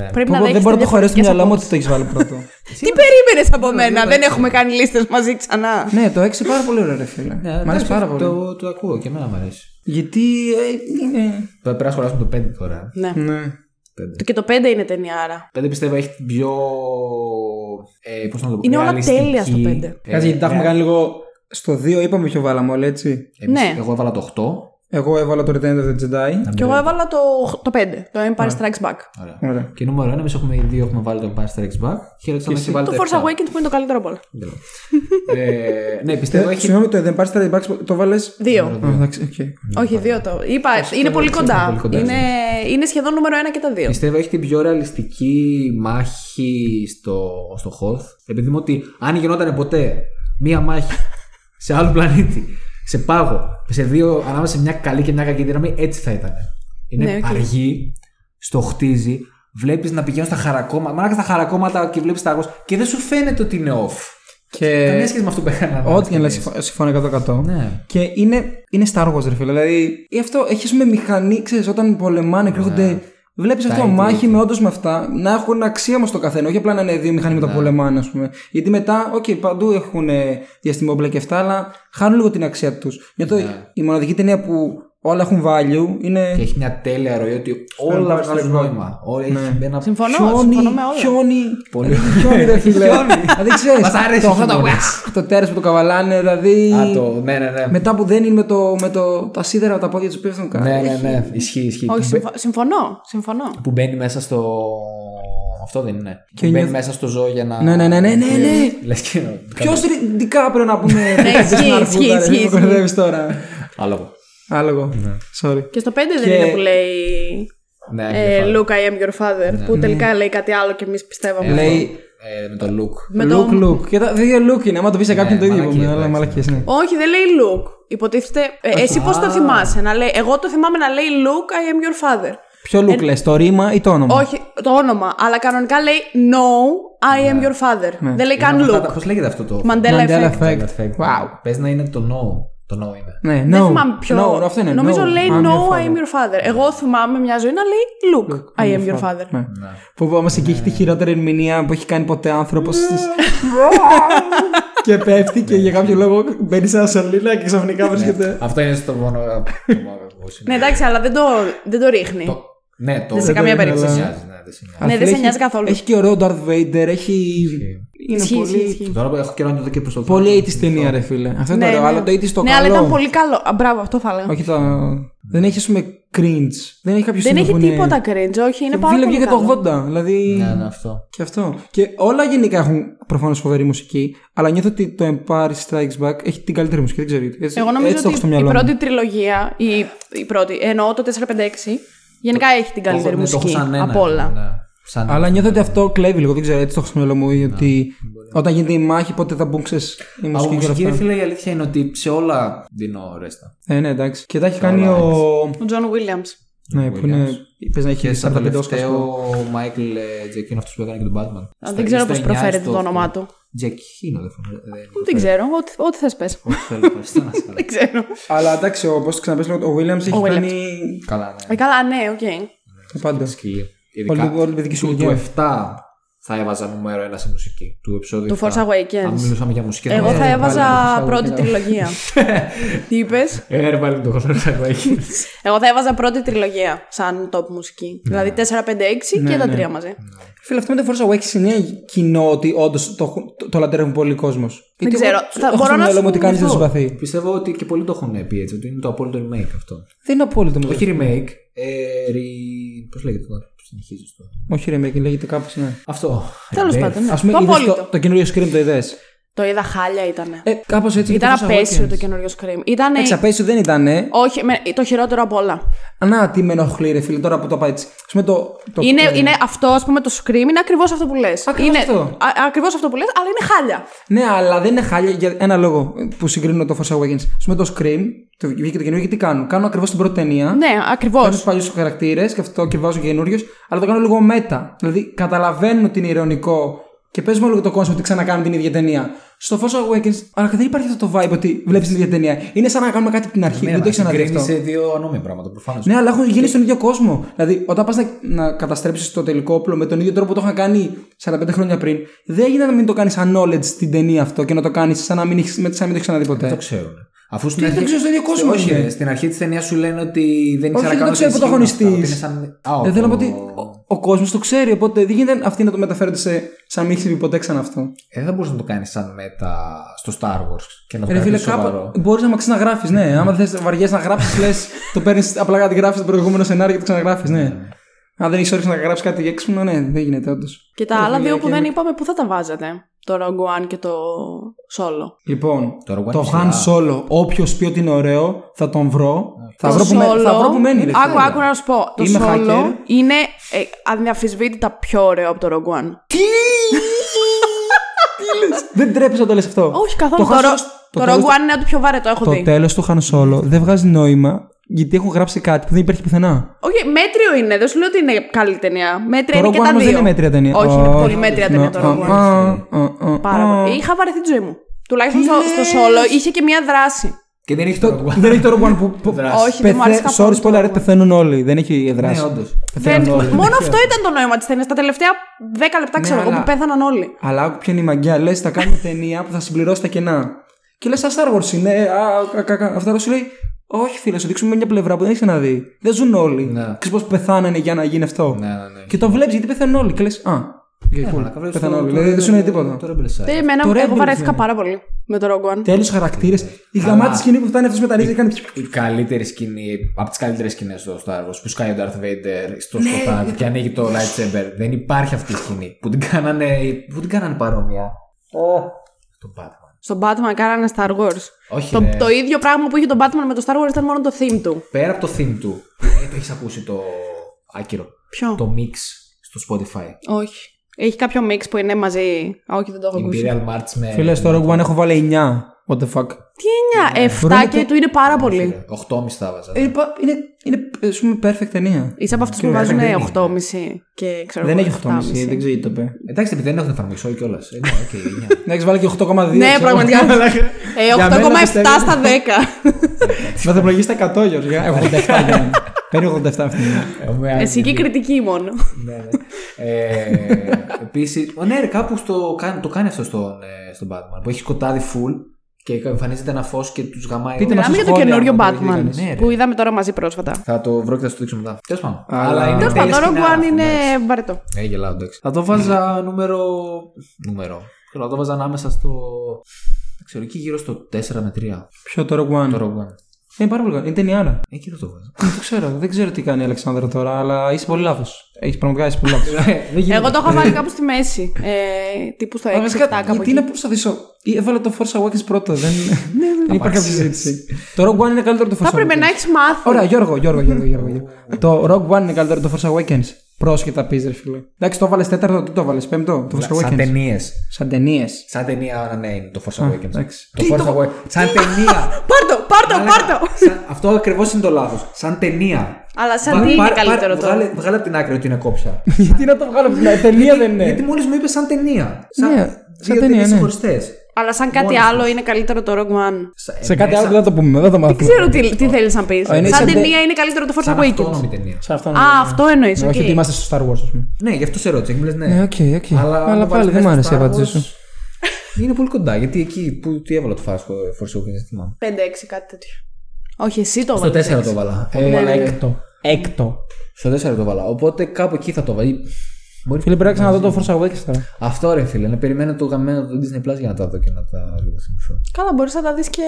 Αυτή τη στιγμή. Ναι. Πρέπει Πω, να πω, Δεν δέχεστε μπορώ να το χωρέσω στο διαφορετικές μυαλό μου ότι απόψεις. το έχεις βάλει πρώτο. (laughs) Τι περίμενες από μένα, δεν έχουμε κάνει λίστες μαζί ξανά. ναι, το 6 πάρα πολύ ωραίο, ρε φίλε. Ναι, Μ' αρέσει εντάξει, πάρα πολύ. Το, το ακούω και εμένα μου αρέσει. Γιατί ε, είναι. Τώρα πρέπει να σχολιάσουμε το 5 τώρα. Ναι. Ναι. Πέντε. Και το 5 είναι ταινιάρα. 5 πιστεύω έχει την πιο. Ε, πώς να το πω, Είναι όλα ρεαλιστική, τέλεια στο πέντε. ε, Κάτσε γιατί τα έχουμε rea- κάνει λίγο. Στο 2 είπαμε ποιο βάλαμε όλοι, έτσι. Εμείς- Ναι. Εγώ έβαλα το 8. Εγώ έβαλα το Return of the Jedi. Και εγώ έβαλα το, το 5, το Empire Strikes Back. Ωραία. Ωραία. Και νούμερο 1, εμείς έχουμε οι δύο έχουμε βάλει το Empire Strikes Back. Και η Αλεξάνδρα έχει βάλει Το το Force 7. Awakens που είναι το καλύτερο από όλα. Δεν λέω. ε, ναι, πιστεύω Ε, έχει. Συγγνώμη, το The Empire Strikes Back το βάλες; Δύο. Εντάξει, οκ. Όχι, δύο το. Είπα, είναι πολύ πολύ κοντά. κοντά, Είναι, είναι σχεδόν νούμερο 1 και τα δύο. Πιστεύω έχει την πιο ρεαλιστική μάχη στο, στο Hoth. Επειδή μου ότι αν γινόταν ποτέ μία μάχη σε άλλο πλανήτη, σε πάγο, σε δύο, ανάμεσα σε μια καλή και μια κακή δύναμη, έτσι θα ήταν. Είναι Ναι, οκ. αργή, στο χτίζει, βλέπεις να πηγαίνουν στα χαρακώματα, μάλλον στα χαρακώματα και βλέπεις τα άγχος και δεν σου φαίνεται ότι είναι off. Και. Καμία σχέση με αυτό που έκανα. Ό,τι και να λες, συμφω- συμφωνώ 100%. Ναι. Και είναι, είναι Star Wars, ρε φίλε. Δηλαδή, ή αυτό έχεις ας πούμε μηχανή, ξέρεις, όταν πολεμάνε, κρύβονται. Βλέπεις αυτό Τα μάχη με όντως με αυτά να έχουν αξία όμως το καθένα. Όχι απλά να είναι δύο μηχανήματα που πολεμάνε, ας πούμε. Γιατί μετά, οκ, παντού έχουν ε, διαστημόπλοια και αυτά, αλλά χάνουν λίγο την αξία τους. Γιατί η μοναδική ταινία που όλα έχουν value είναι. Και έχει μια τέλεια ροή ότι όλα Empire βγάζουν Strikes Back. νόημα. Όλα έχεις Ναι. ένα Συμφωνώ, Χιόνι, συμφωνώ με όλα. χιόνι. Πολύ. (laughs) Χιόνι, ρε φίλε. Δηλαδή, ξέρεις, Μας αρέσει το, ο αυτό το, χιόνις. το τέρας που το καβαλάνε, δηλαδή. Α, το. Ναι, ναι, ναι. Μετά που δεν είναι με, το, με το, τα σίδερα τα πόδια τους πέφτουν κάτω. Ναι, ναι, ναι. Ισχύει, ισχύει. Όχι, Που μπαι- συμφω- συμφωνώ. συμφωνώ. Που μπαίνει μέσα στο. Αυτό δεν είναι. Και που μπαίνει νιώθ- μέσα στο ζώο για να. Ναι, ναι, ναι, ναι, ναι, ναι. Λες και. Ποιος Ντικάπριο να πούμε. Ναι, (laughs) ισχύει, ισχύει, ισχύει, Που κορδεύει τώρα. Άλογο. Άλογο. Sorry. Και στο 5 δεν Και- είναι που λέει Ναι, Ε, ε, Luke, I am your father. Που τελικά λέει κάτι άλλο και εμείς πιστεύαμε. Λέει ε, με το look. Με το- look, look. Και τα δύο look είναι. Άμα το πεις σε κάποιον Ναι, το ίδιο μαλακίες, πούμε, αλλά εντάξει. μαλακίες, ναι. Όχι, δεν λέει Luke. Υποτίθεται. ε, εσύ πώς το θυμάσαι να λέει. Εγώ το θυμάμαι να λέει Luke, I am your father. Ποιο look λες, το ρήμα ή το όνομα; Όχι, το όνομα. Αλλά κανονικά λέει No, I am your father. Δεν λέει καν Luke. Πώς λέγεται αυτό το. Mandela Mandela effect. effect. Effect. Wow. Πες να είναι το no. Το no είναι. Ναι, Δεν no. θυμάμαι ποιο. No, αυτό είναι. Νομίζω no, λέει I'm No, your I am father. your father. Εγώ θυμάμαι μια ζωή να λέει Luke, I am your father. Ναι. Που όμω εκεί έχει τη χειρότερη ερμηνεία που έχει κάνει ποτέ άνθρωπος. στις- (laughs) και πέφτει και για κάποιο λόγο μπαίνει σε ένα σωλήνα και ξαφνικά βρίσκεται. Αυτό είναι στο μόνο. Ναι, εντάξει, αλλά δεν το, δεν το ρίχνει. Το- Ναι, το. Δεν σε καμία δεν περίπτωση. Σε νοιάζει, ναι, δεν σε νοιάζει. Ναι, δεν Αλλά σε έχει- νοιάζει καθόλου. Έχει και ωραίο Darth Vader, έχει. Είναι Ισχύει, ισχύει, πολύ. ισχύει. Τώρα που έχω καιρό να το δω και προς το Πολύ 80's ταινία, ρε φίλε. Αυτό είναι Ναι, ωραίο, ναι. αλλά το 80's το Ναι, καλό. αλλά ήταν πολύ καλό. Α, μπράβο, αυτό θα έλεγα. Όχι το. Δεν έχει, ας πούμε, cringe. Δεν έχει κάποιο Δεν σημείο έχει που είναι- τίποτα cringe, όχι, είναι πάρα Φίλε, πολύ βγήκε το καλό. 80. Δηλαδή. Ναι, ναι, αυτό. Και αυτό. Και όλα γενικά έχουν προφανώς φοβερή μουσική, αλλά νιώθω ότι το Empire Strikes Back έχει την καλύτερη μουσική. Δεν ξέρω γιατί. Έτσι, Εγώ νομίζω έτσι το έχω στο ότι η μυαλό μου. πρώτη τριλογία, η, η πρώτη, εννοώ το 456, γενικά έχει την καλύτερη Το έχω- ναι, το έχω μουσική σαν ένα, από όλα. ναι. Σαν Αλλά νιώθω ότι αυτό κλέβει λίγο. Δεν ξέρω, έτσι το έχω στο μυαλό μου. Ότι όταν γίνεται η μάχη, πότε θα μπουν ξέρεις, η Από μουσική και όλα μουσική, ρε αυτά. φίλε, η αλήθεια είναι ότι σε όλα δίνω ρέστα. Ε, ναι, εντάξει. Και τα έχει κάνει ο. Ο Τζον Βίλιαμς. Ναι, που είναι. Πες να έχει Και σαν 45 Oscars. τελευταίο, ο Μάικλ Τζεκίν, αυτό που έκανε και τον Batman. Δεν ξέρω πώς προφέρεται το όνομά του. Τζεκίν, δεν φωνάζει. Δεν ξέρω, ό,τι, ό,τι θες πες. Όχι, θέλω ευχαριστώ να σε (laughs) Δεν ξέρω. Αλλά εντάξει, όπως το ξαναπες, ο Williams έχει Ο Williams. κάνει. Καλά, Ε, ναι. καλά, ναι, οκ. Τα πάντα. Σκυλί. Όλη, Ειδικά όλη η παιδική σου του, ηλικία. του 7 θα έβαζα νούμερο 1 σε μουσική. Του επεισόδιο Του 7. Force Awakens. Αν μιλούσαμε για μουσική. Εγώ θα πάλι έβαζα Force πρώτη Awakens. τριλογία. (laughs) Τι είπες; Ε, πάλι το Force Awakens. (laughs) Εγώ θα έβαζα πρώτη τριλογία σαν top μουσική. Δηλαδή 4, 5, 6 και τα τρία μαζί. Φίλε, αυτό με το Force Awakens είναι κοινό ότι όντως το, το, το λατρεύουν πολύ κόσμος. Δεν ξέρω. Θα έχω μπορώ στο να μυαλό σου μου ότι κανείς δεν θυμηθώ. συμπαθεί. Πιστεύω ότι και πολλοί το έχουν πει έτσι, ότι είναι το απόλυτο remake αυτό. Δεν είναι απόλυτο μου. Όχι remake, ε, re... πώς λέγεται τώρα, πώς συνεχίζεις αυτό. Όχι, ρε, Μέκη, λέγεται κάπως. Ναι. Αυτό. Τέλος Rebirth. πάντων. ναι. Α πούμε, Το είδες απόλυτο. το, το καινούριο screen το είδες; Το είδα χάλια ήταν. Ε, κάπως έτσι. και Ήταν το Force απέσιο Awakens. το καινούριο Scream. Ήταν. Εντάξει, απέσιο δεν ήταν. Όχι, με- το χειρότερο απ' όλα. Να, τι με ενοχλεί, ρε φίλε, τώρα που το πάει έτσι. Ας πούμε το. το Είναι, ε, είναι αυτό, ας πούμε, το Scream είναι ακριβώς αυτό που λες. Ακριβώς αυτό. Ακριβώς αυτό που λες, αλλά είναι χάλια. Ναι, αλλά δεν είναι χάλια για ένα λόγο που συγκρίνω το Force Awakens. Ας πούμε το Scream, το βγήκε το καινούριο και τι κάνουν. Κάνουν ακριβώς την πρώτη ταινία. Ναι, ακριβώς. Παίρνουν τους παλιούς χαρακτήρες και αυτό και βάζουν καινούριους, αλλά το κάνουν λίγο meta. Δηλαδή καταλαβαίνουν ότι είναι ειρωνικό και παίζουμε λίγο το κόνσεπτ ότι ξανακάνουν την ίδια ταινία. Στο Force Awakens, αλλά δεν υπάρχει αυτό το vibe ότι βλέπεις την ίδια ταινία. Είναι σαν να κάνουμε κάτι από την αρχή. δεν το έχεις ξαναδεί αυτό. σε δύο ανόμοια πράγματα προφανώς. Ναι, αλλά έχουν γίνει στον ίδιο κόσμο. Δηλαδή, όταν πας να, να καταστρέψεις το τελικό όπλο με τον ίδιο τρόπο που το είχαν κάνει 45 χρόνια πριν, δεν έγινε να μην το κάνεις σαν knowledge στην ταινία αυτό και να το κάνεις σαν να μην, έχεις- σαν να μην το έχεις ξαναδεί ποτέ. Το ξέρουν. Αφού στην Τι, αρχή. δεν ξέρω, στο ίδιο κόσμο Όχι, είναι. ρε, στην αρχή της ταινίας σου λένε ότι δεν Όχι, ήξερα δεν καν το ότι ξέρει ο ισχύουν πρωταγωνιστής. αυτά, ότι είναι σαν- Α, ο- Ε, θέλω να πω ότι ο- ο, ο κόσμος το ξέρει, οπότε δεν γίνεται αυτοί να το μεταφέρονται σε, σαν να μην έχει συμβεί ποτέ ξανά αυτό. Ε, δεν θα μπορούσε να το κάνεις σαν μέτα στο Star Wars και να το Ρε φίλε, κάνει σοβαρό. κάπου μπορείς να μαξί να γράφει, ναι. Άμα θες βαριέ να γράψεις, λες, το παίρνεις απλά κάτι γράφεις το προηγούμενο σενάριο και το ξαναγράφεις, ναι. Αν δεν έχεις όρεξη να γράψεις κάτι έξυπνο, ναι, δεν γίνεται όντως. Και τα άλλα δύο που δεν είπαμε, πού θα τα βάζατε; Το Rogue One και το Solo. Λοιπόν, Το Rogue One το είναι Han σειρά. Solo, όποιος πει ότι είναι ωραίο, θα τον βρω. Θα Το βρω, που, με- Solo- θα βρω που μένει, ρε Άκου, φίλε. άκου να σου πω. Το Είμαι Solo hacker. είναι ε, αδιαφυσβήτητα πιο ωραίο από το Rogue One. Δεν τρέπεσαι να το λες αυτό. Όχι καθόλου. Το Το, Han Ro- Solo- το το Rogue τέλος- One είναι ό,τι πιο βαρετό έχω Το δει. τέλος του Han Solo δεν βγάζει νόημα γιατί έχουν γράψει κάτι που δεν υπάρχει πουθενά. Όχι, μέτριο είναι. Δεν σου λέω ότι είναι καλή ταινία. Μέτρια Το είναι Rogue και One τα όμως δύο. δεν είναι μέτρια ταινία. Όχι, είναι Όχι. πολύ μέτρια ταινία το Rogue One. One. Πάρα πολύ. Είχα βαρεθεί τη ζωή μου. Τουλάχιστον στο, στο Solo είχε και μια δράση. Και δεν έχει το Rogue One. Δεν έχει το Rogue One που. που... Δράση. Όχι, δεν μου άρεσε Πεθα... καθόλου. Sorry, το spoiler, Rogue One. πεθαίνουν όλοι. Δεν έχει δράση. Ναι, όντως. Πεθαίνουν Δεν- όλοι. Μόνο αυτό ήταν το νόημα της ταινίας. Τα τελευταία 10 λεπτά ξέρω εγώ αλλά- που πέθαναν όλοι. Αλλά άκου ποια είναι η μαγιά. Λες, θα κάνουμε ταινία που θα συμπληρώσει τα κενά. Και λες, σαν Star Wars είναι. Α, κα, κα, κα. Αυτό σου λέει. Όχι, φίλε, σου δείξουμε μια πλευρά που δεν έχεις ξαναδεί. Δεν ζουν όλοι. Ναι. Ξέρεις πώς πεθάνανε για να γίνει αυτό; Ναι, ναι, ναι. Και το βλέπεις γιατί πεθαίνουν όλοι. Και λες, Α, Okay, cool. Μαλάκα, βλέπεις Πεθαίνουν το- όλοι. το- Δηλαδή δεν σου είναι το- τίποτα. Το Rebel Side. Ε, Εμένα, Το εγώ Rebels, βαρέθηκα ναι. πάρα πολύ με το Rogue One. Τέλειου χαρακτήρες. Η γαμάτη σκηνή που φτάνει αυτός με τα ρίζα και κάνει. Η καλύτερη σκηνή, από τις καλύτερες σκηνές στο Star Wars, που σκάει ο Darth Vader στο Ναι, σκοτάδι και ανοίγει το lightsaber. Δεν υπάρχει αυτή η σκηνή. Που την κάνανε, που την κάνανε παρόμοια. Το Batman. Στον Batman κάνανε Star Wars. Όχι, Το, ρε. το ίδιο πράγμα που είχε τον Batman με το Star Wars ήταν μόνο το theme του. Πέρα από το theme του, ε, το έχεις ακούσει το. άκυρο; Ποιο; Το mix στο Spotify. Όχι. Έχει κάποιο mix που είναι μαζί. Α, όχι, δεν το έχω ακούσει. Imperial March με. Φίλες, στο Rogue One έχω βάλει 9. What the fuck; Τι 9, 7 Μπορούμε και το- του είναι πάρα πολύ. 8,5 θα βάζα. Ε, πα- Είναι, είναι ας πούμε, perfect ταινία. Είσαι από αυτούς που Και βάζουν δεν είναι. 8,5 και ξέρω Δεν εγώ, έχει 8,5, 7,5. δεν ξέρω γιατί το είπε. Εντάξει, επειδή δεν έχουν εφαρμογή κιόλας. Ε, ναι, οκ, 9. (laughs) Να έχεις βάλει και 8,2. Ναι, ξέρω. πραγματικά. (laughs) Ε, Για 8,7 μένα πιστεύω- στα 10. Βαθμολογεί (laughs) στα 100, Γιώργο. Έχω 87 για Παίρνει 87 αυτή. Εσύ και η κριτική μόνο. Ναι, ναι. Ε, Επίσης, ναι, ρε, κάπου στο, κάνει- το κάνει αυτό στον, ε, στον Batman. Που έχει σκοτάδι full και εμφανίζεται ένα φως και τους γαμάει. Πείτε όλα. μας Μιλάμε για το σχόλια, καινούριο αν το έχει Batman κανείς. Ναι, ρε. που είδαμε τώρα μαζί πρόσφατα. Θα το βρω και θα σου το δείξω μετά. Τέλος πάντων. Αλλά- είναι Τέλος πάντων, τέλεια το Rogue σκηνάρα One αυτό, είναι εντάξει. βαρετό. Ε, γελάω, εντάξει. Θα το βάζα νούμερο. Νούμερο. Θέλω να το βάζα ανάμεσα στο. Δεν ξέρω, εκεί γύρω στο 4 με 3. Ποιο το Rogue One; Το Rogue One. Είναι πάρα πολύ καλό. Είναι ταινιάρα. Εκεί δεν το βάζω. Δεν το ξέρω. Δεν ξέρω τι κάνει η Αλεξάνδρα τώρα, αλλά είσαι πολύ λάθος. Έχεις πραγματικά είσαι πολύ λάθος. (laughs) Εγώ το έχω βάλει κάπου στη μέση. Ε, τύπου στο 6-7 κάπου Γιατί εκεί. να προσπαθήσω. Ή Έβαλε το Force Awakens πρώτο. Δεν, δεν υπάρχει κάποια Απαξίες. συζήτηση. Το Rogue One είναι καλύτερο το Force Θα έπρεπε Awakens. να έχεις μάθει. Ωραία, Γιώργο, Γιώργο, Γιώργο. Γιώργο, Γιώργο. το Rogue One είναι καλύτερο το Force Awakens. Πρόσχετα πεις, ρε φίλε. Εντάξει, το βάλε τέταρτο, τι το βάλε, πέμπτο, το Force Σαν Awakens. ταινίες. Σαν ταινίες. Σαν ταινία, ναι, είναι το Force Awakens. εντάξει. Το Force Awakens. Σαν ταινία. (laughs) Πάρτο, πάρτο, Μαλάκα, πάρτο. σαν- Αυτό ακριβώς είναι το λάθος. Σαν ταινία. Αλλά σαν Βάλε- τι είναι πάρε- καλύτερο πάρε- τώρα; Βγάλε, βγάλε από την άκρη ότι είναι κόψα. (laughs) Γιατί να το βγάλω από την άλλη, ταινία δεν είναι. Γιατί μόλις μου είπες σαν ταινία. Ναι, σαν δύο ταινία, ταινίες ναι. Χωριστές. Αλλά σαν κάτι Μόνος άλλο είναι καλύτερο το Rogue One. Σα- Σε ε, κάτι μέσα- άλλο δεν θα το πούμε, δεν θα το μάθουμε. Δεν ξέρω τι, τι θέλεις να πεις. Α, είναι Σαν σαν τε- ταινία είναι καλύτερο το Force Σαν Awakens. αυτόνομη ταινία. Σε αυτό Α, αυτό εννοείς. Ναι, Όχι ότι είμαστε στο Star Wars, ας πούμε. Ναι, γι' αυτό σε ρώτησα. Μου λες ναι. Ναι, οκ, οκ. Αλλά, Αλλά αν το πάλι βάλεις δεν μέσα μου άρεσε η στο Star απάντησή Wars, σου. Είναι πολύ κοντά. Γιατί εκεί που τι έβαλα το Fast Force Awakens, δεν θυμάμαι. 5-6, κάτι τέτοιο. Όχι, εσύ το Στο βάλες. 4 το έβαλα. Εγώ έβαλα Ε, έκτο. Έκτο. Στο 4 το έβαλα. Οπότε κάπου εκεί θα το βάλει. Μπορεί Φίλε, πρέπει να ξαναδώ το Force Awakens τώρα. Αυτό ρε φίλε, να περιμένω το γαμμένο του Disney Plus για να τα δω και να τα λίγο θυμηθώ. Καλά, μπορείς να τα δεις και.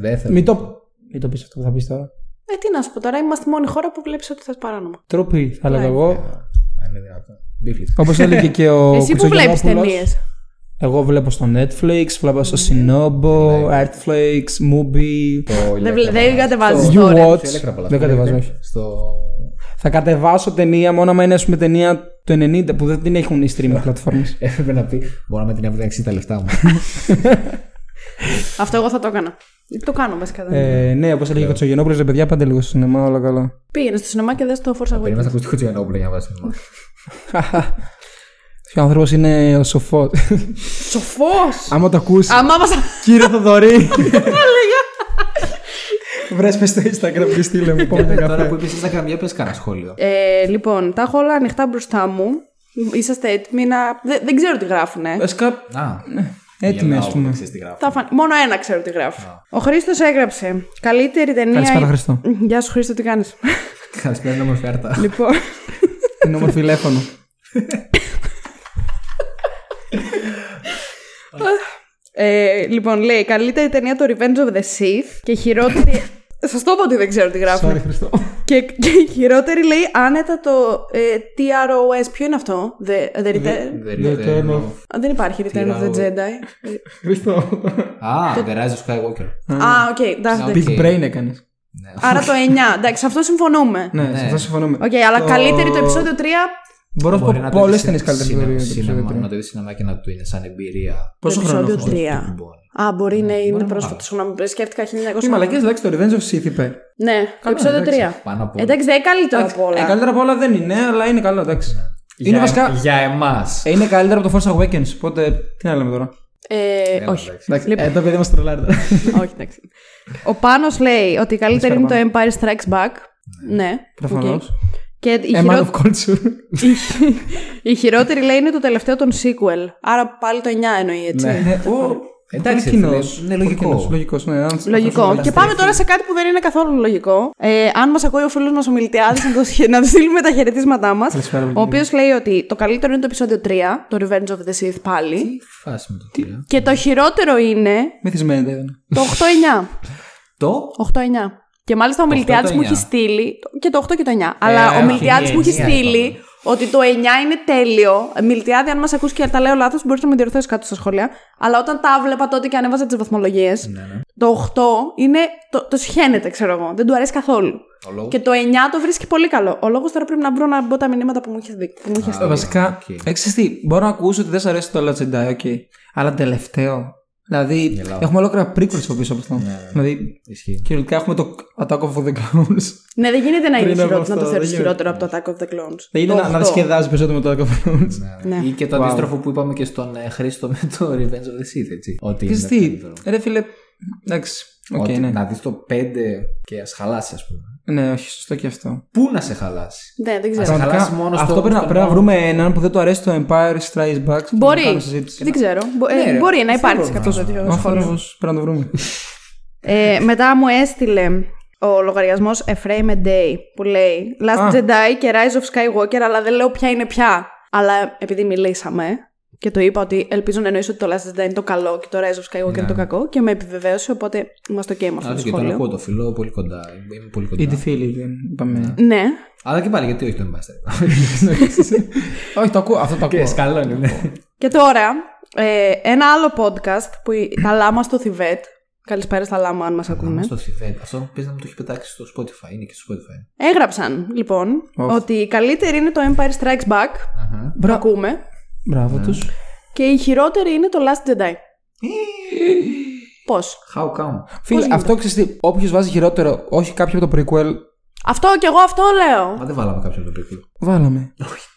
Δεν θέλω. Μην το. Μην το πεις αυτό που θα πεις τώρα. Ε, τι να σου πω τώρα, είμαστε η μόνη χώρα που βλέπεις ότι θε παράνομα. Τροπή, θα έλεγα εγώ. Αν είναι δυνατόν. Μπίφλιτ. Όπως έλεγε και ο. (laughs) Εσύ που βλέπεις Κουτσογεννόπουλος. ταινίες. Εγώ βλέπω στο Netflix, βλέπω στο Sinobo, Artflix, Mubi. Δεν βλέ- δεν κατεβάζεις You τώρα. Watch. Δεν κατεβάζω, όχι. Στο. Θα κατεβάσω ταινία μόνο άμα είναι ας πούμε ταινία του 90 που δεν την έχουν οι streaming platforms. (laughs) Έπρεπε να πει. Μπορώ να με την έβγαλε 60 τα λεφτά μου. (laughs) Αυτό εγώ θα το έκανα. Το κάνω βασικά. δεν- ε, ναι, όπως έλεγε ο Κοτσογενόπουλο, ρε παιδιά, πάτε λίγο στο σινεμά, όλα καλά. Πήγαινε στο σινεμά και δες το Force Περίμενα Awakens. θα ακούσει το Κοτσιανόπουλο για να βάζει σινεμά. (laughs) Ο άνθρωπος είναι ο σοφός. Σοφός! Άμα το ακούσεις. Αμά μα. Κύριε Θοδωρή. Βρες πες στο Instagram και στείλε μου πάμε Τώρα καφέ. που είπες Instagram, για πες κανένα σχόλιο. Ε, λοιπόν, τα έχω όλα ανοιχτά μπροστά μου. Είσαστε έτοιμοι να. Δεν, δεν ξέρω τι γράφουνε. Βασικά, Α, έτοιμοι ας γελάω, πούμε. ξέρεις τι γράφω. Θα φαν... Μόνο ένα ξέρω τι γράφει. Ο Χρήστος έγραψε. Καλύτερη ταινία. Καλησπέρα Χριστό. Γεια σου, Χρήστο, τι κάνεις; Καλησπέρα, είναι όμορφη άρτα. λοιπόν. Είναι όμορφη τηλέφωνο. Ε, λοιπόν, λέει καλύτερη ταινία το Revenge of the Sith και χειρότερη. Σας το είπα ότι δεν ξέρω τι γράφουν. Sorry Χριστό. και, και η χειρότερη λέει άνετα το ε, TROS. Ποιο είναι αυτό; The, the Return. The The Return Return of- Α, δεν υπάρχει Return of the TROS. Jedi. Χριστό. Α, The Rise of Skywalker. Α, οκ, εντάξει. Οκ. εντάξει. Big brain έκανες. Ναι. Άρα το 9. Εντάξει, σε αυτό συμφωνούμε. Ναι, σε αυτό συμφωνούμε. Οκ, αλλά Το- καλύτερη το επεισόδιο 3. Μπορώ να Μπορεί πω να το πολλές δεις ταινίες σε καλύτερες σινεμά- από το σινεμά- επεισόδιο Να τρία. το δεις σινεμά και να του είναι σαν εμπειρία. Πόσο το χρόνο επεισόδιο έχω. 3. Μπορεί. Α, μπορεί να είναι να πρόσφατο. μάθω. Συγγνώμη, σκέφτηκα 1900. Οι μαλακές, εντάξει, το Revenge of Sith είπε. Ναι, το επεισόδιο εντάξει. 3. Πάνω από. Εντάξει, δεν είναι καλύτερο από Ε, όλα. καλύτερα από όλα δεν είναι, αλλά είναι καλό, εντάξει. Είναι Για- βασικά. Για εμάς. ε, Είναι καλύτερο από το Force Awakens. Οπότε, τι να λέμε τώρα. Ε, όχι. Εντάξει, Λοιπόν. ε, το παιδί μας τρελάρει τώρα. (laughs) όχι, εντάξει. Ο Πάνος λέει ότι η καλύτερη είναι το Empire Strikes Back. Ναι. Προφανώς. οκ. Και η, A man χειρό... of culture. (laughs) η χειρότερη λέει είναι το τελευταίο των sequel. Άρα πάλι το 9 εννοεί, έτσι. Ναι, (laughs) ο- Εντάξει, πολύ κοινός. φίλε, είναι Πολύ λογικό. κοινός, Λογικός, ναι. Αν- Λογικό. αν- Και πάμε τώρα σε κάτι που δεν είναι καθόλου λογικό. Ε, αν μας ακούει ο φίλος μας ο Μιλτιάδης, να, το σχε- να του στείλουμε τα χαιρετίσματά μας. Καλησπέρα, Ο Μιλτιάδη. οποίος λέει ότι το καλύτερο είναι το επεισόδιο 3, το Revenge of the Sith πάλι. Τι φάση με το τυρί. Και το χειρότερο είναι Μυθισμένη δεν είναι. το 8-9. Το; 8-9. Και μάλιστα ο Το 8 Μιλτιάδης το μου 9. έχει στείλει. Και το 8 και το 9. Αλλά Ε, ο Μιλτιάδης είναι μου έχει εννέα, στείλει είπαμε. Ότι το 9 είναι τέλειο. Μιλτιάδη, αν μας ακούσει και τα λέω λάθος, μπορείς να με διορθώσεις κάτω στα σχόλια. Αλλά όταν τα βλέπα τότε και ανέβαζα τις βαθμολογίες, Ναι, ναι. το 8 είναι. Το, το σιχαίνεται, ξέρω εγώ. Δεν του αρέσει καθόλου. Ο λόγος; Και το 9 το βρίσκει πολύ καλό. Ο λόγος τώρα πρέπει να βρω να μπω τα μηνύματα που μου είχες δει. Που μου είχες Α, δει. Βασικά, οκ. έξι τι, μπορώ να ακούσω ότι δεν σ' αρέσει το Last Jedi, ok. Αλλά τελευταίο. Δηλαδή, Γελάω. έχουμε ολόκληρα prequels από πίσω από αυτό. Ναι. Δηλαδή, Ισχύει. κυριολεκτικά έχουμε το Attack of the Clones. Ναι, δεν γίνεται να, είναι Πριν από χειρότερο, να το αυτό, θεωρείς δεν χειρότερο από το Attack of the Clones. Δεν Το γίνεται να, να 8. διασκεδάζει περισσότερο με το Attack of the Clones. Ναι. Ναι. Ή και το Wow. αντίστροφο που είπαμε και στον ε, Χρήστο με το Revenge of the Sith, έτσι. Ότι Ξέρεις είναι τι, καλύτερο. ρε φίλε, εντάξει, οκ, Ότι ναι. Να δεις το 5 και ας χαλάσει, ας πούμε. Ναι, όχι, σωστό και αυτό. Πού να σε χαλάσει; Ναι, δεν ξέρω. Ας Πραγματικά, χαλάσει μόνος στο- αυτό πρέπει να, στον πρέπει να μόνο. βρούμε έναν που δεν του αρέσει το Empire Strikes Back. και να Μπορεί. κάνουμε συζήτηση. Δεν ξέρω. Μπο- ε, Ναι, ρε. μπορεί να υπάρξει Σίγουρα κάποιο να- τέτοιο Ο σχόλιο. άνθρωπος, πρέπει να το βρούμε. Ε, μετά μου έστειλε ο λογαριασμός A Frame a Day που λέει Last Α. Jedi και Rise of Skywalker, αλλά δεν λέω ποια είναι ποια. Αλλά επειδή μιλήσαμε και το είπα ότι ελπίζω να εννοήσει ότι το Last Jedi είναι το καλό και το Rise of Skywalker είναι το κακό και με επιβεβαίωσε, οπότε είμαστε ok με αυτό το Α, και τον σχόλιο. ακούω το φιλό πολύ κοντά. Είμαι πολύ κοντά. Ή τη φίλη, δεν είπαμε. Ναι. Αλλά και πάλι, γιατί όχι το Empire (laughs) Όχι, το ακούω, αυτό το ακούω. Και σκαλώνει, ναι. Και τώρα, ε, ένα άλλο podcast που η- τα λάμα στο Θιβέτ. Καλησπέρα στα λάμα, αν μας ακούνε. Στο Θιβέτ. Αυτό παίζει να μου το έχει πετάξει στο Spotify. Είναι και στο Spotify. Έγραψαν λοιπόν Οφ. ότι η καλύτερη είναι το Empire Strikes Back. Αχα. Το ακούμε. Μπράβο τους. Και η χειρότερη είναι το Last Jedi. Πώς; How come? Φίλε, γίνεται; αυτό ξέρεις τι, όποιος βάζει χειρότερο, όχι κάποιο από το prequel, Αυτό κι εγώ αυτό λέω. Μα δεν βάλαμε κάποιον το prequel. βάλαμε.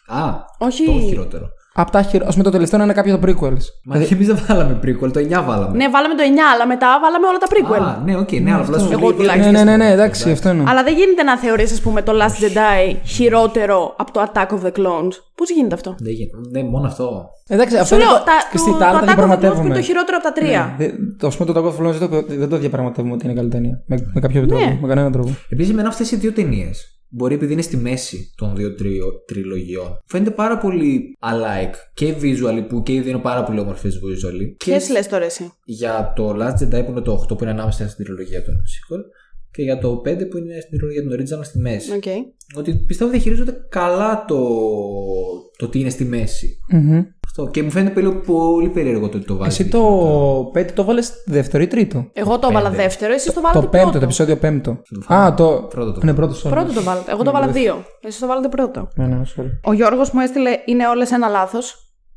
Α, Όχι. το χειρότερο. Απ' τα χειρο... ας με το τελευταίο να είναι κάποιο από τα prequels. Μα και εμείς δεν βάλαμε prequel, το 9 βάλαμε. Ναι, βάλαμε το 9, αλλά μετά βάλαμε όλα τα prequel. Α, ναι, οκ, ναι, αλλά απλά σου Εγώ λέει τουλάχιστον. Ναι, ναι, ναι, ναι, εντάξει, αυτό εννοώ. Αλλά δεν γίνεται να θεωρείς, ας πούμε, το Last Jedi χειρότερο από το Attack of the Clones. Πώς γίνεται αυτό; Δεν γίνεται. Ναι, μόνο αυτό. Εντάξει, αυτό Σου είναι λέω, το- τα, ξέρεις το, τι, το τα άλλα τα Attack of the Clones που είναι διαπραγματεύουμε. το χειρότερο από τα τρία. Ναι, δεν- Το πούμε το Attack of the Clones δεν το- δεν το διαπραγματεύουμε ότι είναι καλή ταινία. Με, με κάποιο τρόπο. Με κανέναν τρόπο. Επίσης, εμένα αυτές οι δύο ταινίες, μπορεί επειδή είναι στη μέση των δύο τρι- τριλογιών, φαίνεται πάρα πολύ alike και visually, που και οι δύο είναι πάρα πολύ όμορφες visually. Και Ποιες λες τώρα εσύ. για το Last Jedi που είναι το 8 που είναι ανάμεσα στην τριλογία των sequel και για το 5 που είναι στην τριλογία των original στη μέση. Οκ. Ότι πιστεύω διαχειρίζονται καλά το, το τι είναι στη μέση. Μμμ. Αυτό. Και μου φαίνεται πολύ, πολύ περίεργο το ότι το βάζει. Εσύ το 5 το βάλες δεύτερο ή τρίτο; Εγώ το έβαλα πέντε. δεύτερο, εσείς το Το βάλατε πέμπτο, το πρώτο. επεισόδιο πέμπτο. Το Α, το. Πρώτο το Ναι, βάλα. πρώτο. sorry. Πρώτο το βάλατε. Εγώ το βάλα δύο. Εσείς το βάλατε πρώτο. Ναι, ναι, sorry. Ο Γιώργος μου έστειλε είναι όλες ένα λάθος.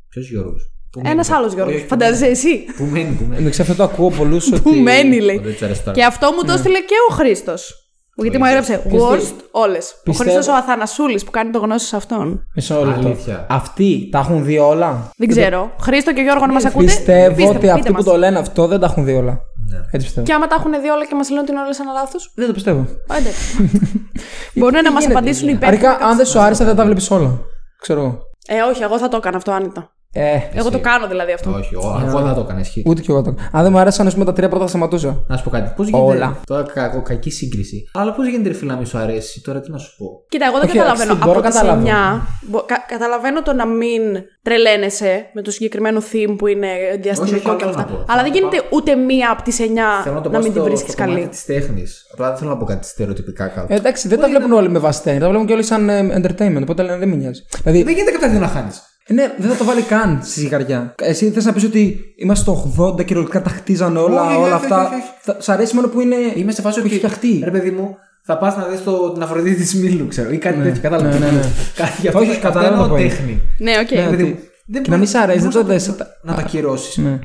Ποιος Γιώργος; Ένας άλλος Γιώργος. Φαντάζεσαι εσύ; Πού μένει, πού μένει; Εντάξει, αυτό το ακούω πολλούς Που ότι. μένει, λέει. Δεν του αρέσει το Και αυτό μου το έστειλε και ο Χρήστος. Γιατί μου έγραψε worst όλες. Ο Πιστεύω- Χρήστο ο Αθανασούλης που κάνει το γνώσι σε αυτόν. Μισό λεπτό. Αλήθεια. Αυτοί τα έχουν δει όλα; Δεν ξέρω. Χρήστο και Γιώργο, να μας ακούτε; Πιστεύω πείστε- ότι πείτε αυτοί που μας. το λένε αυτό δεν τα έχουν δει όλα. Ναι. Έτσι πιστεύω. Και άμα τα έχουν δει όλα και μας λένε ότι είναι όλες ένα λάθος; Δεν το πιστεύω. (laughs) (laughs) Μπορούν να μας απαντήσουν υπέρ. Αρχικά, αν δεν σου άρεσε, δεν τα βλέπεις όλα. Ξέρω εγώ. Ε, όχι, εγώ θα το έκανα αυτό άνετα. Ε, Εγώ το κάνω δηλαδή αυτό. Όχι, εγώ εγώ δεν θα το έκανα ισχύει. ούτε κι εγώ το. Αν δεν μου άρεσαν, ας πούμε, τα τρία πρώτα θα σταματούσα. Να σου πω κάτι. Πώς γίνεται. Όλα. Τώρα κακό, κακή σύγκριση. Αλλά πώς γίνεται ρε φίλα να μη σου αρέσει. Τώρα τι να σου πω. Κοίτα, εγώ δεν Όχι, καταλαβαίνω. εντάξει, μπορώ Από να τις καταλάβω. 9, μπο- κα- καταλαβαίνω το να μην τρελαίνεσαι με το συγκεκριμένο theme που είναι διαστημικό όχι, και άλλο αυτά. να πω. Αλλά Θέλω δεν να γίνεται ούτε μία από τις 9 Θέλω να το να πω μην την στο, βρίσκεις στο κομμάτι καλή. της τέχνης. Απλά δεν θέλω να πω κάτι στερεοτυπικά κάτω. Ε, εντάξει, δεν τα βλέπουν όλοι με βάση τέχνη. Τα βλέπουν και όλοι σαν ε, entertainment. Οπότε λένε δεν με νοιάζει. Δηλαδή, Δεν γίνεται κατά δύο να χάνεις. Ε, ναι, δεν θα το βάλει καν στη ζυγαριά. Εσύ θες να πεις ότι είμαστε στο 80 και κυριολεκτικά τα χτίζαν όλα, Όχι, όχι, όλα όχι, αυτά. όχι, όχι. Θα- Σ' αρέσει μόνο που είναι. Είμαι σε φάση που έχει ότι. φτιαχτεί. Ρε παιδί μου, θα πας να δεις την Αφροδίτη της Μήλου, ξέρω. Ή κάτι τέτοιο. Κατάλαβε. ναι, ναι, ναι. Κάτι για αυτό. Όχι, αυτό καταλαβαίνω εννοώ το point. τέχνη. Ναι, οκ. Ναι, Παιδί ότι- μου, δεν και να μπορεί- μην σ' αρέσει, δεν δεν το μπορείς δες. να- Να τα ακυρώσεις. Ναι.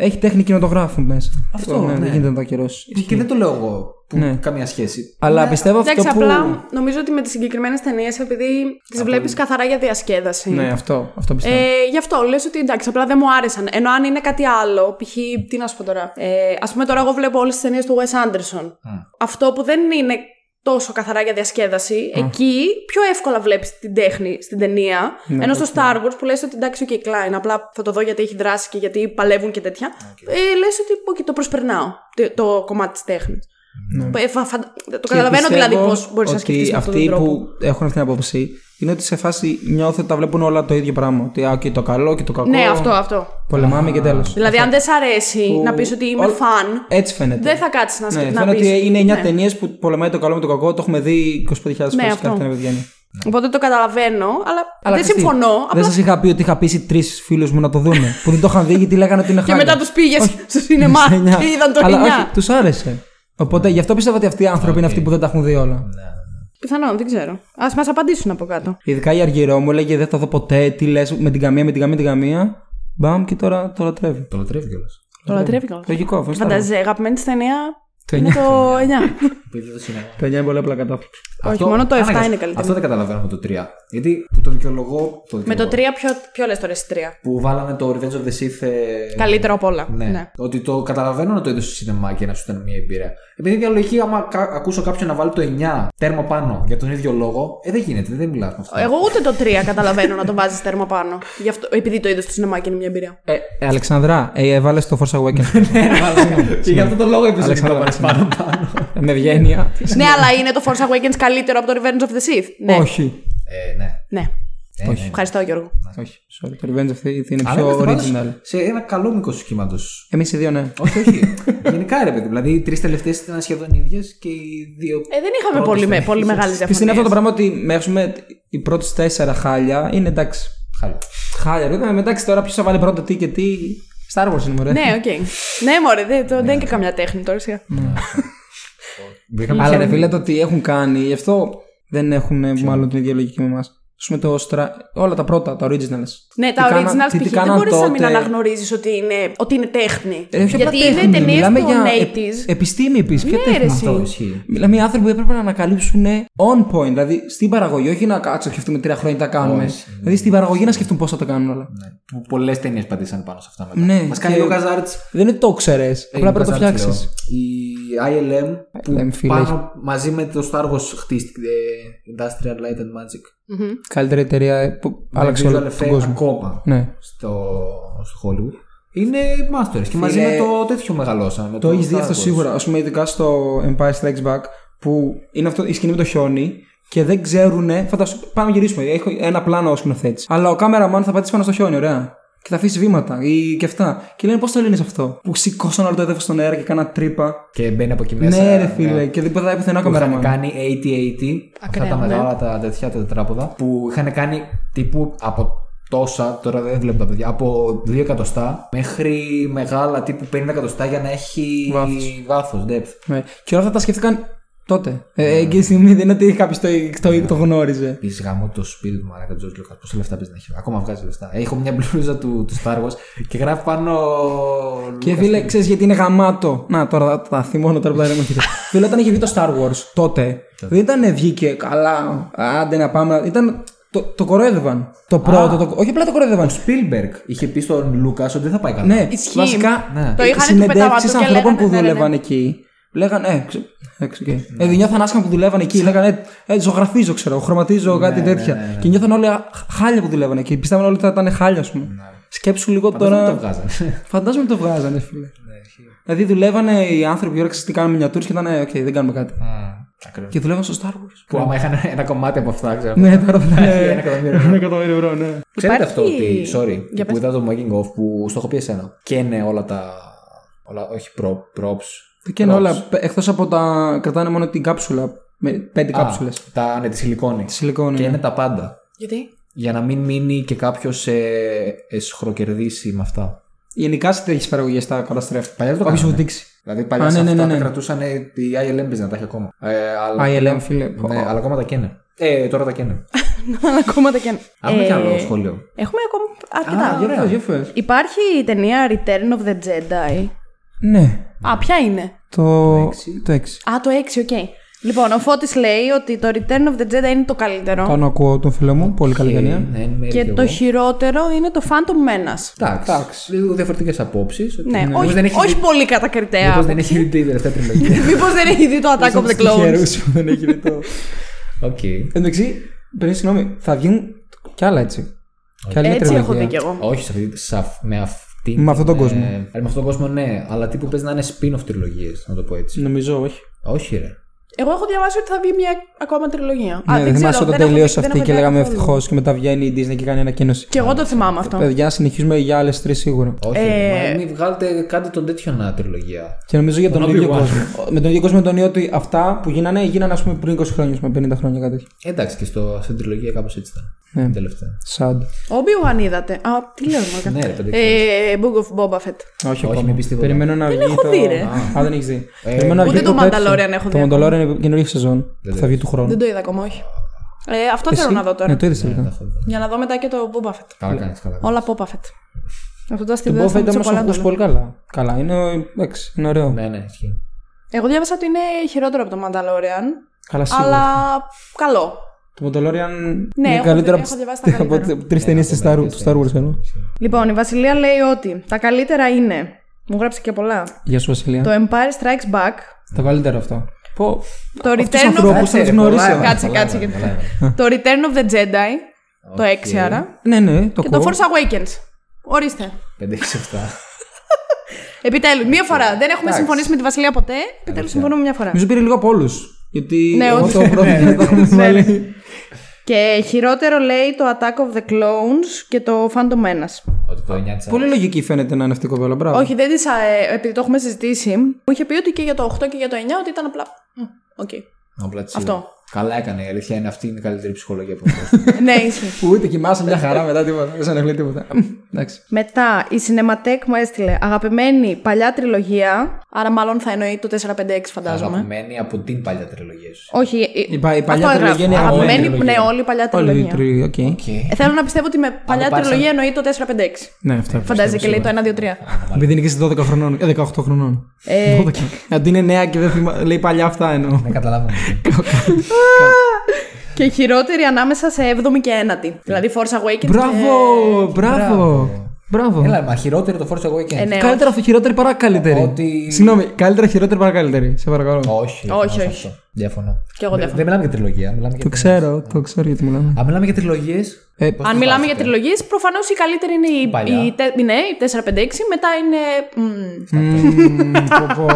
Φουλ. Έχει τέχνη κινηματογράφου μέσα. Αυτό, ναι, ναι. Δεν γίνεται να το ακυρώσει. Και δεν το λέω εγώ που Ναι. καμία σχέση. Αλλά πιστεύω αυτό Εντάξει, που. απλά νομίζω ότι με τις συγκεκριμένες ταινίες, επειδή τις βλέπεις καθαρά για διασκέδαση. Ναι, αυτό, αυτό πιστεύω. Ε, γι' αυτό λες ότι εντάξει, απλά δεν μου άρεσαν. Ενώ αν είναι κάτι άλλο, π.χ. τι να σου πω τώρα. Ε, Α πούμε τώρα, εγώ βλέπω όλες τις ταινίες του Wes Anderson. Αυτό που δεν είναι τόσο καθαρά για διασκέδαση, εκεί πιο εύκολα βλέπεις την τέχνη στην ταινία. Ναι, ενώ στο Star Wars που λες ότι εντάξει, OK, Klein, απλά θα το δω γιατί έχει δράση και γιατί παλεύουν και τέτοια. Ε, λες ότι OK, το προσπερνάω το, το κομμάτι της τέχνης. Ε, φα- φα- το Και καταλαβαίνω δηλαδή πιστεύω πώς μπορείς να ότι σκεφτείς με αυτόν τον Αυτοί τρόπο. που έχουν αυτή την άποψη είναι ότι σε φάση νιώθω ότι τα βλέπουν όλα το ίδιο πράγμα. Ότι α, και το καλό και το κακό. Ναι, αυτό, αυτό. Πολεμάμε και τέλος. Δηλαδή, αν δεν σ' αρέσει Που- να πεις ότι είμαι όλ- φαν, Έτσι φαίνεται. δεν θα κάτσεις να Ναι, σκεφτεί. φαίνεται ότι είναι 9 ταινίες που πολεμάει το καλό με το κακό. Το έχουμε δει 25.000 φορέ Ναι, ναι, αυτό. κάθε ταινία που βγαίνει. Οπότε το καταλαβαίνω, αλλά, Αλλά δεν ξέρεις τι, συμφωνώ. Δεν Απλά σας είχα πει ότι είχα πείσει τρεις φίλους μου να το δούνε. που δεν το είχαν δει γιατί λέγανε ότι είναι και χάλια. μετά τους πήγες Όχι. στο σινεμά Στο εννιά. και είδαν το Αλλά 9. όχι, τους άρεσε. Οπότε γι' αυτό πιστεύω ότι αυτοί οι άνθρωποι είναι αυτοί που δεν τα έχουν δει όλα. Πιθανόν, δεν ξέρω. Α μας απαντήσουν από κάτω. Ειδικά η Αργυρό μου έλεγε Δεν θα δω ποτέ, τι λες με την καμία, με την καμία, με την καμία. Μπαμ και τώρα το λατρεύει. Το λατρεύει κιόλας. Το λατρεύει κιόλας. Λογικό, αφού στα Φανταζέ, αγαπημένη της ταινία Το είναι 9. το (laughs) 9. Που είδες το σινεμά. Το 9 είναι πολύ απλά κατάφληξη. Όχι, μόνο το 7 αναγκαστικά. είναι καλύτερο. Αυτό δεν καταλαβαίνω με το 3. Γιατί που το δικαιολογώ. Το Με το 3 δικαιολογώ. ποιο, ποιο λες τώρα εσύ 3. Που βάλανε το Revenge of the Sith. ε, Καλύτερο απ' όλα. Ναι. Ναι. Ότι το καταλαβαίνω να το είδες στο σινεμά και να σου ήταν μια εμπειρία. Επειδή διαλογική, άμα κα- ακούσω κάποιον να βάλει το 9 τέρμα πάνω για τον ίδιο λόγο, ε, δεν γίνεται, δεν μιλά με αυτό. Εγώ ούτε το 3 καταλαβαίνω να το βάζεις τέρμα πάνω. Γι αυτό, επειδή το είδες στο σινεμά και είναι μια εμπειρία. Ε, ε, Αλεξανδρά, ε, έβαλες το Force Awakens. (laughs) και για αυτό το λόγο είπες ότι Αλεξάνδρα, το βάλει πάνω πάνω. Ε, με ευγένεια. ναι, αλλά είναι το Force Awakens καλύτερο από το Revenge of the Sith. Ναι. Όχι. Ε, ναι. Ναι. Ε, ναι, ναι. Ευχαριστώ, Γιώργο. Όχι. Sorry, το Revenge of the Sith είναι Αλλά πιο είμαστε πάντως original. Σε ένα καλό μήκος κύματος. Εμείς οι δύο, ναι. όχι, όχι. Γενικά ρε παιδί. Δηλαδή οι τρεις τελευταίες ήταν σχεδόν ίδιες και οι δύο. Ε, δεν είχαμε πρώτες πολύ, με, ταινίες. πολύ μεγάλες Και είναι αυτό το πράγμα ότι μέχρι με οι πρώτες τέσσερα χάλια είναι εντάξει. Χάλια. Χάλια, ρε. Ε, Εντάξει τώρα ποιος θα βάλει πρώτο τι και τι. Star Wars είναι μωρέ. Ναι, οκ. ναι, μωρέ, δεν, το, δεν είναι και καμιά τέχνη τώρα. σιγά. Βρήκαμε Αλλά ρε και- φίλε το τι έχουν κάνει, γι' αυτό δεν έχουν μάλλον την ίδια λογική με εμάς. Α πούμε το Stra... όλα τα πρώτα, τα originals. Ναι, Τι τα κάνα- originals τι- τι π.χ. δεν κάναν μπορείς να μην τότε; αναγνωρίζεις ότι είναι, ότι είναι τέχνη. Ε, όχι απλά Γιατί είναι τέχνη, ταινίες μιλάμε των για 80s. ε- επιστήμη επίσης. Ποια Ναι, τέχνη ρε, είναι εσύ. αυτό; Αυτό ισχύει. Μιλάμε για άνθρωποι που έπρεπε να ανακαλύψουν on point, δηλαδή στην παραγωγή, όχι να κάτσουμε να σκεφτούμε τρία χρόνια τι τα κάνουμε. Όχι. Δηλαδή στην παραγωγή να σκεφτούν πώς θα τα κάνουν όλα. Ναι. Που πολλές ταινίες πατήσαν πάνω σε αυτά μετά. Ναι, Μας κάνει και- ο Καζάρτς. Δεν είναι το ξέρε, απλά πρέπει να το φτιάξεις. Η ILM που ILM, φίλε, πάνω μαζί με το Star Wars χτίστηκε. ε, Industrial Light and Magic. Μμμ. Καλύτερη εταιρεία ε, που Με άλλαξε visual όλο τον effect κόσμο. Ακόμα Ναι. στο, στο Hollywood. Είναι masters. Και μαζί Φίλε, με το τέτοιο μεγαλώσαμε. με Το έχεις δει Star αυτό Wars. σίγουρα. Α πούμε, ειδικά στο Empire Strikes Back που είναι αυτό η σκηνή με το χιόνι και δεν ξέρουν. Φαντάσου, πάμε να γυρίσουμε. Έχω ένα πλάνο ο σκηνοθέτης. Αλλά ο κάμεραμαν θα πατήσει πάνω στο χιόνι, ωραία. Και θα αφήσεις βήματα ή και αυτά. Και λένε πώς το λένε αυτό; Που σηκώσαν όλο το έδαφος στον αέρα και κάνα τρύπα. Και μπαίνει από εκεί μέσα. ναι, ρε φίλε. Και δεν πετάει πουθενά ο Που είχαν κάμεραμαν. κάνει 80-80. Αυτά Ακραίο, τα ναι. μεγάλα τα τέτοια τα τετράποδα. Που είχαν κάνει τύπου από τόσα, τώρα δεν βλέπω τα παιδιά, από 2 εκατοστά μέχρι μεγάλα τύπου 50 εκατοστά για να έχει Βάθος. βάθος, depth. Ναι. Και όλα αυτά τα σκέφτηκαν τότε. Ε, εκείνη τη στιγμή δεν είναι ότι κάποιος το, το, το γνώριζε. Επίση γαμώ το σπίτι του Μαράκα Τζορτ Λούκα. Πόσα λεφτά παίζει να έχει. Ακόμα βγάζει λεφτά. Έχω μια μπλούζα του, του Star Wars και γράφει πάνω. Και Lucas φίλε, Film. ξέρεις γιατί είναι γαμάτο; Να, τώρα θα τα θυμώνω τώρα που τα λέμε. (laughs) Φίλε, όταν είχε βγει το Star Wars τότε, δεν ήταν βγήκε καλά. Άντε να πάμε. Ήταν. Το, το κοροϊδεύαν. Το πρώτο. Το, όχι απλά το κοροϊδεύαν. Ο Spielberg είχε πει στον Λούκα ότι δεν θα πάει καλά. Ναι, Ισχύει. βασικά. Ναι. Το είχαν του συνεντεύξεις πετάματο και ανθρώπων λέγανε. που ναι, ναι, ναι. δούλευαν εκεί. Λέγανε, ε, ξε, ε, ξε, okay. ε, νιώθαν άσχημα που δουλεύαν εκεί. Λέγανε, ε, ε, ζωγραφίζω, ξέρω, χρωματίζω κάτι τέτοια. ναι, ναι, ναι. Και νιώθαν όλοι α, χάλια που δουλεύαν εκεί. Πιστεύαν όλοι ότι θα ήταν χάλια, ας πούμε. Σκέψου λίγο Φαντάζομαι τώρα. το βγάζανε. Φαντάζομαι το βγάζανε, φίλε. Ναι, ισχύει. Δηλαδή δουλεύανε οι άνθρωποι που όρεξαν τι κάνουν μινιατούρε και ήταν, ε, οκ, δεν κάνουμε κάτι. Α, ακραίο. Και δουλεύαν στο Star Wars. Που άμα είχαν ένα κομμάτι από αυτά, ξέρω. Ναι, τώρα δεν Ένα είναι. εκατομμύριο ευρώ. Ένα εκατομμύριο ευρώ, ναι. Ξέρετε Υπάρχει- αυτό ότι, sorry, Για που πες. είδα το making of που στο έχω πει εσένα. Και είναι όλα τα. Όλα, όχι pro, props. Και είναι props. όλα. Εκτός από τα. κρατάνε μόνο την κάψουλα. Με πέντε Α, κάψουλες. Τα, ναι, τη σιλικόνη. Τη σιλικόνη. Και ναι. είναι τα πάντα. Γιατί; Για να μην μείνει και κάποιος ε, εσχροκερδίσει με αυτά. Γενικά σε τέτοιες παραγωγές τα καταστρέφουν. Παλιά δεν το Όχι σου κάνανε. δείξει. Δηλαδή παλιά Α, σε ναι, ναι, αυτά ναι, τα ναι. κρατούσαν η ILM παίζει να τα έχει ακόμα. Ε, αλλά, ILM, φίλε. Ναι, αλλά ακόμα τα καίνε. Ε, τώρα τα καίνε. (laughs) Αλλά ακόμα τα καίνε. Έχουμε Ε, κι άλλο σχόλιο. Έχουμε ακόμα Α, αρκετά. ωραία. Για φες. Υπάρχει η ταινία Return of the Jedi. Ναι. Α, ποια είναι; Το. έξι. Το 6. Α, το 6, οκ. Λοιπόν, ο Φώτης λέει ότι το Return of the Jedi είναι το καλύτερο. Πάνω ακούω τον φίλο μου. Πολύ καλή Ε, ταινία. ναι, εν μέρει Και κι το εγώ. χειρότερο είναι το Phantom Menace. Εντάξει. Λίγο διαφορετικές απόψεις. Ναι, όχι, δεν έχει όχι δει- πολύ κατακριτέα. Μήπως δεν έχει δει την τελευταία τριλογία. (laughs) Μήπως δεν έχει δει το Attack of the Clones. που δεν έχει δει το. Οκ. Εν τω μεταξύ, πριν συγγνώμη, θα βγουν κι άλλα έτσι. Κι άλλη Έτσι έχω τριλογία. δει κι εγώ. Όχι σε αυτή, σε αυ- με αυτή. Με αυτόν τον την, κόσμο. ε, ε, με αυτόν τον κόσμο, ναι. Αλλά τύπου παίζει να είναι spin-off τριλογίες, να το πω έτσι. Νομίζω όχι. Όχι, ρε. Εγώ έχω διαβάσει ότι θα βγει μια ακόμα τριλογία. Ναι, δεν ξέρω, θυμάσαι όταν δεν έχω- τελείωσε δεν αυτή έχω και ιδέα λέγαμε καθόλου. ευτυχώς και μετά βγαίνει η Disney και κάνει ανακοίνωση. Και εγώ το θυμάμαι αυτό. Παιδιά, συνεχίζουμε για άλλες τρεις σίγουρα. Όχι, Ε, μα μην βγάλετε κάτι τον τέτοιο να τριλογία. Και νομίζω για τον Τον ίδιο Obi-Wan. κόσμο. Με τον ίδιο κόσμο τον ότι αυτά που γίνανε γίνανε ας πούμε πριν 20 χρόνια, με 50 χρόνια κάτι τέτοιο. Εντάξει, και στο, στην τριλογία κάπως έτσι ήταν. Ναι. Την τελευταία. Sad. Obi-Wan είδατε. Α, τι λέω, Μακα. Ναι, ρε, παιδί. Ε, Book of Boba Fett. Όχι, μην ακόμα. πεις τίποτα. Περιμένω να βγει. έχω το... δει, ρε. Α, δεν έχεις δει. Ε, Περιμένω να ούτε βγει το τέτοιο. Mandalorian έχω Το δει Mandalorian είναι καινούργια σεζόν. που Θα βγει του χρόνου. Δεν το είδα ακόμα, όχι. Ε, αυτό Εσύ; θέλω να δω τώρα. Ναι, το είδες τελικά. Για να δω μετά και το Boba Fett. Καλά κάνεις, καλά. κάνεις. Όλα Boba Fett. Αυτό το Το αστιβέο Boba Fett όμως το σοκολάτα. ακούσει πολύ καλά. Καλά, είναι, εντάξει, είναι ωραίο. Ναι, ναι, ισχύει. Εγώ διάβασα ότι είναι χειρότερο από το Mandalorian. Καλά, σίγουρα. Αλλά καλό. Το Mandalorian Ναι, είναι έχω καλύτερο δει- από έχω διαβάσει τα (laughs) από καλύτερα. τρεις ταινίες του Star του Star Wars. εννοώ. Λοιπόν, η Βασιλεία λέει ότι τα καλύτερα είναι. Μου γράψε και πολλά. Γεια σου, Βασιλεία. Το Empire Strikes Back. Το καλύτερο αυτό. Πω. Το Αυτούς Return of ανθρώπους the... θα τους Κάτσε, γνωρίσω. πολλά έβαλε, Κάτσε, πολλά κάτσε. έβαλε, και- πολλά έβαλε. Το Return of the Jedi. Το Οκ. 6 άρα. Ναι, ναι, το Και το ακούω. Force Awakens. Ορίστε. 5, 6, 7. Επιτέλους, μία φορά. Δεν έχουμε Εντάξει. συμφωνήσει με τη Βασιλεία ποτέ. Επιτέλους, συμφωνούμε μια φορά. Νομίζω πήρε λίγο από όλους. Γιατί Ναι, εγώ όντως. το πρώτο δεν το έχουμε βάλει. Και χειρότερο λέει το Attack of the Clones και το Phantom Menace. Ότι το 9 της Πολύ λογική φαίνεται να είναι αυτή η κοπέλα. Μπράβο. Όχι, δεν της. επειδή το έχουμε συζητήσει, μου είχε πει ότι και για το 8 και για το 9 ότι ήταν απλά. Μμ, Οκ. Απλά της Αυτό. Είδα. Καλά έκανε. Η αλήθεια είναι αυτή είναι η καλύτερη ψυχολογία που έχω. (laughs) ναι, ισχύει. Ούτε κοιμάσαι μια χαρά μετά τίποτα. Δεν σε ενοχλεί τίποτα. Μ, Εντάξει. Μετά η Cinematheque μου έστειλε αγαπημένη παλιά τριλογία. Άρα, μάλλον θα εννοεί το 456, φαντάζομαι. Αγαπημένη από την παλιά τριλογία σου. Όχι, η, Η πα- η παλιά αυτό τριλογία έγραφε. είναι η αγαπημένη. αγαπημένη τριλογία. Ναι, όλη η παλιά Όλη η τριλογία. τριλογία. ok. Ok. Ε, θέλω να πιστεύω ότι με παλιά πάρεις τριλογία ένα- εννοεί το 456. Ναι, αυτό. Φαντάζεσαι και λέει το 1, 2, 3. Επειδή είναι και στι 12 χρονών. Ε, 18 χρονών. Ε, 12. Αντί είναι νέα και δεν θυμά... λέει παλιά αυτά εννοώ. Δεν καταλάβαμε. (laughs) (laughs) και χειρότερη ανάμεσα σε 7η και 9η. Δηλαδή Force Awakens. Μπράβο! Μπράβο! Μπράβο! Έλα, μα χειρότερο το Force Awakens. Ε, ναι. Καλύτερα αυτό, χειρότερη παρά καλύτερη. Ότι- Συγγνώμη, καλύτερα χειρότερη παρά καλύτερη. Σε παρακαλώ. Όχι, διαφωνώ Όχι, σε όχι. Αυτό. Διαφωνώ. Και εγώ Δεν- διαφωνώ. Δεν μιλάμε για τριλογία. Μιλάμε για Το ξέρω, το ξέρω γιατί μιλάμε. Αν μιλάμε για τριλογίες. Ε, Αν μιλάμε για τριλογίες, προφανώς η καλύτερη είναι η, Παλιά. η, τε- ναι, η 456, μετά είναι. μ, μμμ, πω, πω.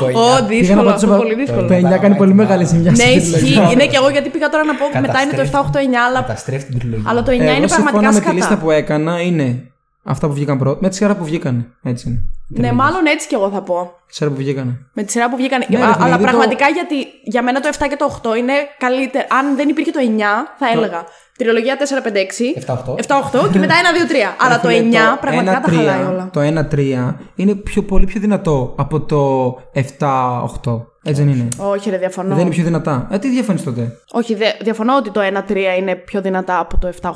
Το Ω, 9. Πήγα να δύσκολο πω αυτό, το- πολύ δύσκολο. Το 9 κάνει πολύ μεγάλη ζημιά Ναι, στην ισχύει. τριλογία. Είναι και εγώ γιατί πήγα τώρα να πω μετά είναι το 789, αλλά, Καταστρέφει την τριλογία. αλλά το 9 Εγώ είναι συμφωνώ πραγματικά με τη λίστα σκατά. που έκανα είναι αυτά που βγήκαν πρώτα. Με τη σειρά που βγήκαν. Έτσι είναι. Ναι, μάλλον έτσι κι εγώ θα πω. Τη σειρά που βγήκαν. Με τη σειρά που βγήκαν. Ναι, ρε, Α, φίλε, αλλά γιατί το- πραγματικά γιατί για μένα το 7 και το 8 είναι καλύτερο. Αν δεν υπήρχε το 9, θα έλεγα. Τριλογία 456. 7-8. 7-8 και μετά 1, 2, 3. Αλλά το 9 πραγματικά τα χαλάει όλα. Το 1-3 είναι πιο, πολύ πιο δυνατό από το 7-8. Έτσι δεν είναι. Όχι, ρε, διαφωνώ. Δεν είναι πιο δυνατά. Ε, τι διαφωνείς τότε; Όχι, δε, διαφωνώ ότι το 1-3 είναι πιο δυνατά από το 7-8.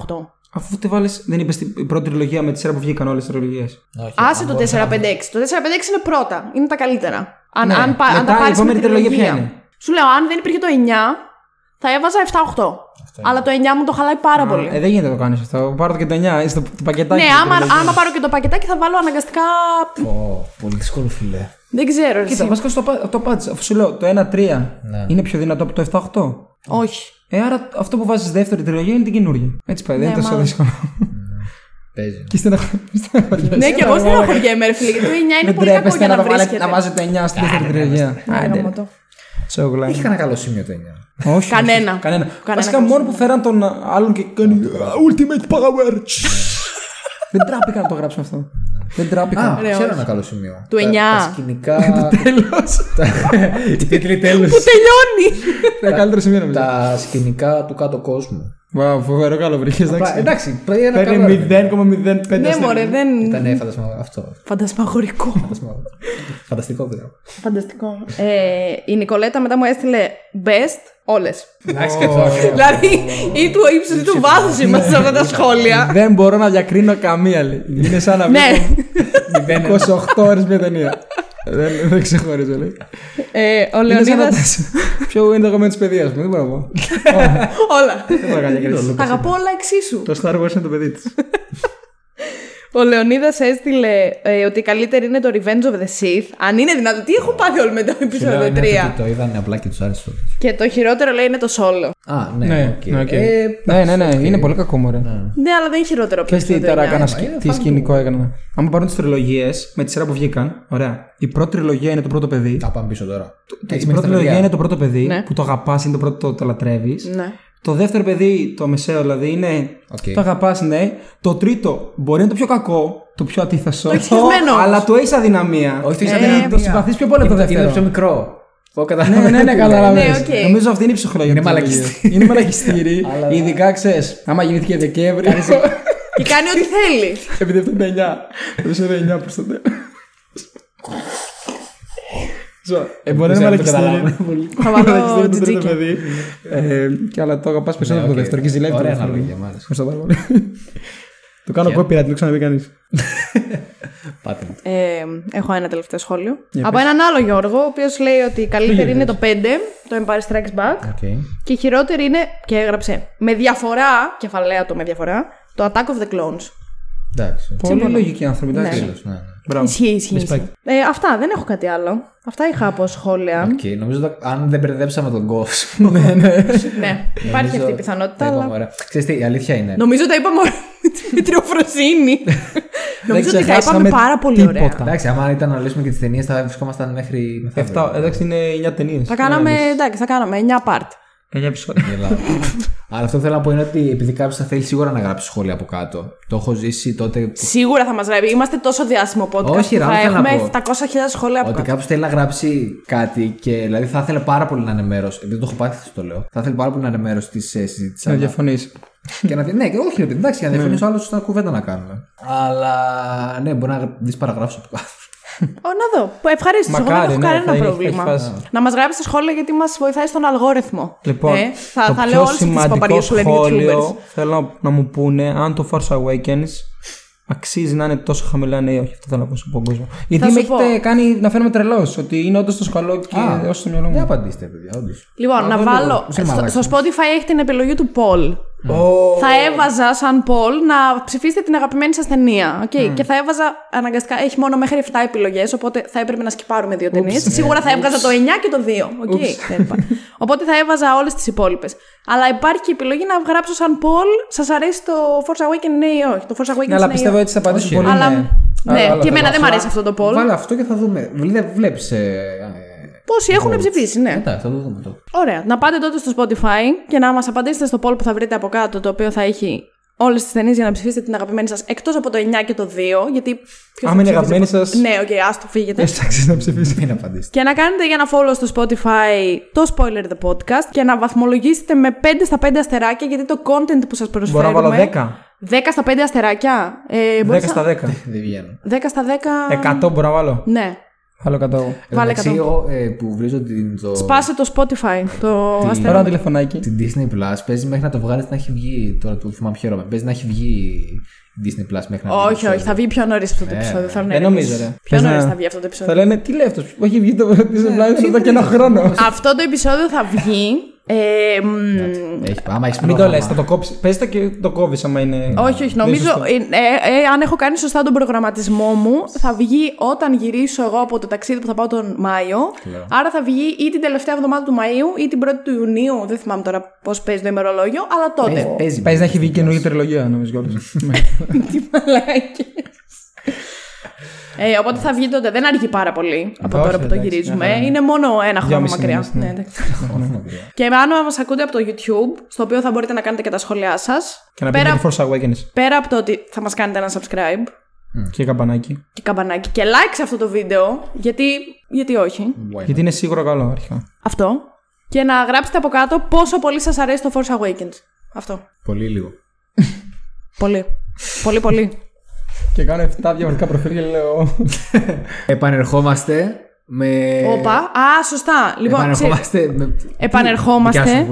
Αφού τη βάλει, δεν είπες την πρώτη τριλογία με τη σειρά που βγήκαν όλες τι τριλογίες. Όχι, Άσε αν το 456. μπορείς να- Το 456 είναι πρώτα. Είναι τα καλύτερα. Αν, Ναι, αν, πα- αν μετά τα η πάρεις με επόμενη την τριλογία τριλογία. ποια είναι; Σου λέω, αν δεν υπήρχε το 9, θα έβαζα 7-8. Αλλά το 9 μου το χαλάει πάρα πολύ. Ε, δεν γίνεται να το κάνεις αυτό. Πάρω το και το 9, στο το πακετάκι. ναι, της άμα, τριλογίας. άμα πάρω και το πακετάκι θα βάλω αναγκαστικά. Ω, Πολύ δύσκολο φιλέ. Δεν ξέρω. ρε, Κοίτα, εσύ. βασικά στο, πα- το πάτησε. Αφού σου λέω το 1-3 Ναι. είναι πιο δυνατό από το 7-8. Όχι. Ε, άρα αυτό που βάζεις δεύτερη τριλογία είναι την καινούργια. Έτσι πάει, δεν Ναι, είναι τόσο μάλλον. δύσκολο. Παίζει. και στεναχωριέσαι. ναι, και εγώ στεναχωριέμαι, ρε φίλε. Γιατί το 9 είναι Δεν πολύ κακό τρέπεστε για να, να το βάλετε- βρίσκεται. να βάζετε 9 στη δεύτερη τριλογία. Ναι, Άντε. γάμο το. Τσόγλα. Έχει κανένα καλό σημείο το 9. Όχι. Κανένα. όχι, Κανένα. Κανένα Βασικά καλό μόνο που φέραν τον άλλον και κάνει Ultimate Power. Δεν τράπηκαν να το γράψουν αυτό. Δεν Α, τράπηκαν. Ρε, ξέρω όχι. ένα καλό σημείο. Του Τα- 9. Τα σκηνικά. (laughs) Τέλος. (laughs) Οι τίτλοι τέλους. Τελειώνει! Είναι καλύτερο σημείο νομίζω. Τα σκηνικά του κάτω κόσμου. Βάου, φοβερό καλό βρήκες. Απλά, Εντάξει, παίρνει ένα καλό. Παίρνει 0,05 Ναι, μωρέ, δεν. Ήταν φαντασμα... αυτό. Φαντασμαγορικό. Φαντασμα- Φανταστικό video. Φανταστικό. Ε, η Νικολέτα μετά μου έστειλε best όλες. Εντάξει και αυτό. δηλαδή, ή του ύψους ή του βάθους είμαστε σε αυτά τα σχόλια. Δεν μπορώ να διακρίνω καμία. λέει. Είναι σαν να Ναι. βλέπω 28 ώρες μια ταινία. Δεν, δεν ξεχωρίζω, λέει. Ε, ο Είναι σαν να Λεωνίδα. Ποιο είναι το αγαπημένο τη παιδεία μου, δεν μπορώ να πω. (laughs) Όλα. Δεν μπορώ να κάνω διακρίσεις. Τα αγαπώ όλα εξίσου. Το Star Wars είναι το παιδί της. (laughs) Ο Λεωνίδας έστειλε ε, ότι η καλύτερη είναι το Revenge of the Sith. Αν είναι δυνατόν, τι έχουν πάθει όλοι με το επεισόδιο 3. Το είδαν απλά και τους άρεσε. Και το χειρότερο λέει είναι το Solo. Α, ναι, Ναι, οκ. ναι, οκ. Ε, ναι, ναι, ναι, είναι πολύ κακό μωρέ. Ναι, αλλά δεν είναι χειρότερο από το Ξέρεις τι επεισόδιο τώρα 9. έκανα, ε, σκη- είναι τι fan σκηνικό έκανα. Άμα πάρουν τις τριλογίες με τη σειρά που βγήκαν, ωραία. Η πρώτη τριλογία είναι το πρώτο παιδί. Θα πάμε πίσω τώρα. Η πρώτη τριλογία είναι το πρώτο παιδί Ναι. που το αγαπάς, είναι το πρώτο το, το λατρεύει. Ναι. Το δεύτερο παιδί, το μεσαίο δηλαδή, είναι. Οκ. Το αγαπάς, ναι. Το τρίτο μπορεί να είναι το πιο κακό, το πιο αντίθεσο. Το έχεις χεσμένο όμως. αλλά το έχει αδυναμία. Όχι, το Ε, είσαι αδυναμία. το συμπαθείς πιο πολύ από το Είναι- δεύτερο. Είναι πιο μικρό. Εγώ ναι, καταλαβαίνω. ναι, ναι, καταλαβαίνεις. Ναι, οκ. Νομίζω αυτή είναι η ψυχολογία. Είναι της μαλακιστήρι. τριλογίας. Είναι μαλακιστήρι. (laughs) Αλλά- Ειδικά ξέρεις, άμα γεννήθηκε Δεκέμβρη. Και κάνει ό,τι θέλεις. Επειδή αυτό είναι 9. Επεισόδιο 9 προ το τέλο. Ζω. Ε, μπορεί να είναι Δεν ξέρω, μαλακιστήρι. δεν Πολύ. Θα βάλω Μαλακιστήρι το τρίτο τζιτζίκι. παιδί. Ε, Και αλλά το αγαπάς περισσότερο από το οκ. δεύτερο και ζηλεύει το Ωραία δεύτερο. αναλογία, μ' άρεσε. Ευχαριστώ πάρα πολύ. Το κάνω Και- copyright, δεν το ξαναπεί κανείς. Πάτε. Ε, έχω ένα τελευταίο σχόλιο. Από έναν άλλο Γιώργο, ο οποίος λέει ότι η καλύτερη είναι το 5, το Empire Strikes Back. Οκ. Και η χειρότερη είναι, και έγραψε, με διαφορά, κεφαλαία το με διαφορά, το Attack of the Clones. Εντάξει. Πολύ λογικοί άνθρωποι, εντάξει. Φίλος, ναι, ναι. Μπράβο. Ισχύει, ισχύει. Respect. ισχύει. Ε, αυτά, δεν έχω κάτι άλλο. Αυτά είχα από σχόλια. Οκ, νομίζω ότι αν δεν μπερδέψαμε τον κόσμο. (laughs) Ναι, ναι. ναι, υπάρχει νομίζω αυτή η τα πιθανότητα, είπαμε αλλά. ωραία. Ξέρεις τι, η αλήθεια είναι. Νομίζω τα είπαμε όλα με (laughs) τη μετριοφροσύνη. Νομίζω ότι τα ξεχάσαμε είπαμε πάρα πολύ τίποτα. ωραία. Εντάξει, άμα ήταν να λύσουμε και τις ταινίες, θα βρισκόμασταν μέχρι. μεθαύριο. Εφτά, εντάξει, είναι 9 ταινίες. Θα κάναμε, εντάξει, θα κάναμε 9 part. 9 επεισόδια. Γελάω. Αλλά αυτό θέλω να πω είναι ότι επειδή κάποιος θα θέλει σίγουρα να γράψει σχόλια από κάτω. Το έχω ζήσει τότε. που- Σίγουρα θα μας γράψει. Είμαστε τόσο διάσημο podcast. Όχι, που ρε, θα αυτό θέλω να έχουμε πω. 700.000 σχόλια από Ότι κάτω. κάποιος θέλει να γράψει κάτι και δηλαδή θα ήθελε πάρα πολύ να είναι μέρος. Επειδή το έχω πάθει, θα το λέω. Θα ήθελε πάρα πολύ να είναι μέρος της συζήτησης. Να διαφωνείς. και να δει. Ναι, και όχι, ρε, παιδί, εντάξει, για να διαφωνήσει ο άλλος στα κουβέντα να κάνουμε. Αλλά ναι, μπορεί να δεις παραγράφους από κάτω. Ω, να δω. Ευχαρίστω. Εγώ δεν Μακάρι, έχω ναι, θα κανένα είναι- πρόβλημα. έχει φάση. Να μας γράψετε σχόλια γιατί μας βοηθάει στον αλγόριθμο. Λοιπόν, Ε, θα, το θα λέω πιο όλες τις σημαντικό παπαριές που λένε οι YouTubers. σχόλιο θέλω να- να μου πούνε αν το Force Awakens αξίζει να είναι τόσο χαμηλά ναι ή όχι. Αυτό θέλω να πω στον κόσμο. Γιατί σου με πω. έχετε κάνει να φαίνομαι τρελός ότι είναι όντως το σκαλό και Α, όσο στο μυαλό Δεν μου. απαντήστε, παιδιά, όντως. Λοιπόν, να δεν βάλω. λέω. Είσαι Στο, μαλάκας. στο Spotify έχει την επιλογή του Paul. Ω, Θα έβαζα σαν Paul να ψηφίσετε την αγαπημένη σας ταινία. Okay? Και θα έβαζα αναγκαστικά. Έχει μόνο μέχρι 7 επιλογές, οπότε θα έπρεπε να σκυπάρουμε δύο ταινίες. Σίγουρα θα έβγαζα το 9 και το 2. Okay? Δεν είπα. οπότε θα έβαζα όλες τις υπόλοιπες. Αλλά υπάρχει και η επιλογή να γράψω σαν Paul, σας αρέσει το Force Awakens ναι ή όχι. Το Force Awakens Ναι, αλλά ναι ή πιστεύω όχι. έτσι θα απαντήσω Όχι, πολύ. Αλλά ναι. ναι, Άλλο και θα εμένα πω. δεν μου αρέσει αυτό το poll. Βάλε αυτό και θα δούμε. Δεν βλέπεις. Πόσοι έχουν ψηφίσει, ναι. Εντάξει, θα το δούμε το. Ωραία. Να πάτε τότε στο Spotify και να μας απαντήσετε στο poll που θα βρείτε από κάτω, το οποίο θα έχει όλες τις ταινίες για να ψηφίσετε την αγαπημένη σας εκτός από το 9 και το 2. Γιατί. ποιος Άμα θα είναι ψηφίσει αγαπημένη από- σας- Ναι, οκ, okay, άστο, φύγετε. Έτσι θα αξίζει να ψηφίσει; Μην απαντήσετε. Και να κάνετε για ένα follow στο Spotify το Spoiler the Podcast και να βαθμολογήσετε με 5 στα 5 αστεράκια γιατί το content που σας Μπορώ προσφέρουμε. να βάλω 10. 10 στα 5 αστεράκια. Ε, 10 μπορείς να- στα 10. Δεν βγαίνουν. 10 στα 10. 100 μπορώ να βάλω. Ναι. Βάλω 100. Βάλε Εντάξει, 100. εγώ ε, που βρίζω την, το, Σπάσε το Spotify, το Πάρω ένα αστεράκι. τηλεφωνάκι. την Disney Plus, παίζει μέχρι να το βγάλεις να έχει βγει. Τώρα του θυμάμαι χαίρομαι. Παίζει να έχει βγει η Disney Plus μέχρι να βγει. Όχι, όχι, θα βγει πιο νωρίς αυτό το Ναι, επεισόδιο. ναι. Θα Δεν νομίζω, ρε. Πιο Πες νωρίς να- θα βγει αυτό το Θα επεισόδιο. λένε τι λέει αυτός. Που έχει βγει το Disney Plus εδώ και ένα χρόνο. Αυτό το επεισόδιο θα βγει. Ε, μ, Έχει, άμα έχεις Μην το λες, θα το κόψεις. Πες το και το κόβεις άμα είναι. όχι, όχι. δεν είναι Νομίζω, σωστό. ε, ε, ε, αν έχω κάνει σωστά τον προγραμματισμό μου, θα βγει όταν γυρίσω εγώ από το ταξίδι που θα πάω τον Μάιο. Κλαίω. Άρα θα βγει ή την τελευταία εβδομάδα του Μαΐου ή την πρώτη του Ιουνίου. Δεν θυμάμαι τώρα πώς παίζει το ημερολόγιο, αλλά τότε. Παίζει. Παίζει να έχει βγει καινούργια τριλογία, νομίζω κιόλα. (laughs) Τι μαλάκες. Ε, οπότε θα βγει τότε. Δεν αργεί πάρα πολύ από Όχι, τώρα που το εντάξει, γυρίζουμε. μια χαρά. Είναι μόνο ένα χρόνο Δυόμιση μακριά. μήνες, ναι. Ναι, εντάξει. Και αν μας ακούτε από το YouTube, στο οποίο θα μπορείτε να κάνετε και τα σχόλιά σας. Και να πέρα, πείτε Force Awakens πέρα από το ότι θα μας κάνετε ένα subscribe και καμπανάκι. και καμπανάκι και like σε αυτό το βίντεο, γιατί, γιατί όχι. Γιατί είναι σίγουρα καλό αρχικά. Αυτό. Και να γράψετε από κάτω πόσο πολύ σας αρέσει το Force Awakens. Αυτό. Πολύ λίγο. Πολύ. πολύ, πολύ. Και κάνω 7 διαφορετικά προφίλ και λέω. (laughs) Επανερχόμαστε με. Όπα. Α, σωστά. Λοιπόν, ξέ- Επανερχόμαστε με. Επανερχόμαστε.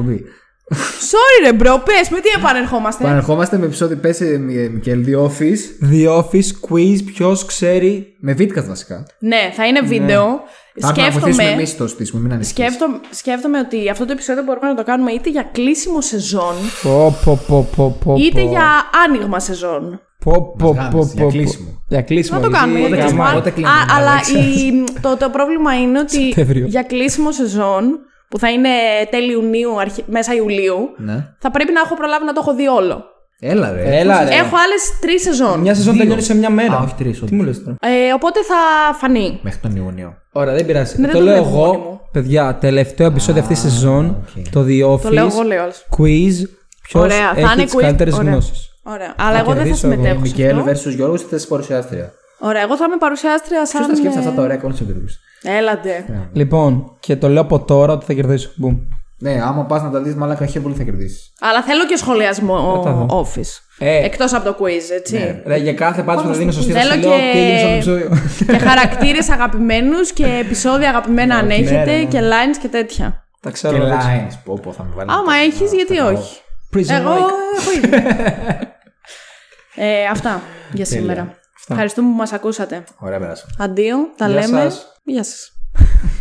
Δικιά σου εκπομπή. Sorry, ρε μπρο, πες με τι επανερχόμαστε; Πανερχόμαστε με επεισόδιο πέσει Μικέλ The Office. The Office quiz, ποιος ξέρει. Με βίντεο βασικά. ναι, θα είναι βίντεο. Θα έρθουμε να βοηθήσουμε Σκέφτομαι, εμείς το στήσουμε, μην ανησυχείς. σκέφτομαι, σκέφτομαι ότι αυτό το επεισόδιο μπορούμε να το κάνουμε είτε για κλείσιμο σεζόν, Πω, πω, πω, πω, πω, είτε πω. για άνοιγμα σεζόν. Πω, πω, Μας πω, γάμισε, για πω, κλείσιμο. πω. Για κλείσιμο. Να το γιατί κάνουμε για γαμάει. κλείσιμο. Πότε κλείνουμε, Α, αλλά Αλέξα; η- το, το πρόβλημα είναι ότι (laughs) Σεπτέμβριο. για κλείσιμο σεζόν, που θα είναι τέλη Ιουνίου, αρχι- μέσα Ιουλίου, Ναι. θα πρέπει να έχω προλάβει να το έχω δει όλο. Έλα ρε. Έλα, ρε. Έχω άλλες τρεις σεζόν. Μια σεζόν Δύο. τελειώνει σε μια μέρα. Α, όχι τρεις, Τι όντως. μου λες τώρα; Ε, οπότε θα φανεί. Μέχρι τον Ιούνιο. Ωραία, δεν πειράζει. Ναι, δεν το το λέω βλέπω μόνη μου. εγώ, παιδιά, τελευταίο επεισόδιο αυτής της σεζόν, οκ. το The Office. Το λέω εγώ, λέω όλες. Quiz. Ποιος Ωραία, θα έχει είναι τις quiz. καλύτερες Ωραία. γνώσεις. Ωραία. Αλλά εγώ δεν θα κερδίσω εγώ. συμμετέχω. σε Μικέλ αυτό. versus Γιώργος, ήτε παρουσιάστρια. Ωραία, εγώ θα είμαι παρουσιάστρια σαν. Ποιος θα σκέφτεται ε, αυτά τα ωραία κόνσεπτ του Έλατε. Λοιπόν, και το λέω από τώρα ότι θα κερδίσω. Μπουμ. Ναι, άμα πας να τα δεις, μαλάκα χέρι πολύ θα κερδίσεις. Αλλά θέλω και σχολιασμό Θα τα δω. office. Ε. Εκτός από το quiz, έτσι. Ναι. Ρε, για κάθε πάτη που θα δίνω σωστή θα Θέλω σου λέω και- τι έγινε στο επεισόδιο. και χαρακτήρες αγαπημένους και επεισόδια αγαπημένα αν έχετε ναι, ναι. και lines και τέτοια. Τα Και ξέρω. εγώ. lines. Πω, πω, θα με βάλει. Άμα έχεις, γιατί όχι. Prison Εγώ Break. έχω ήδη. (laughs) ε, αυτά για σήμερα. Ευχαριστούμε που μας ακούσατε. Ωραία, πέρασαμε. Αντίο, τα Γεια λέμε. σας. Yes. (laughs)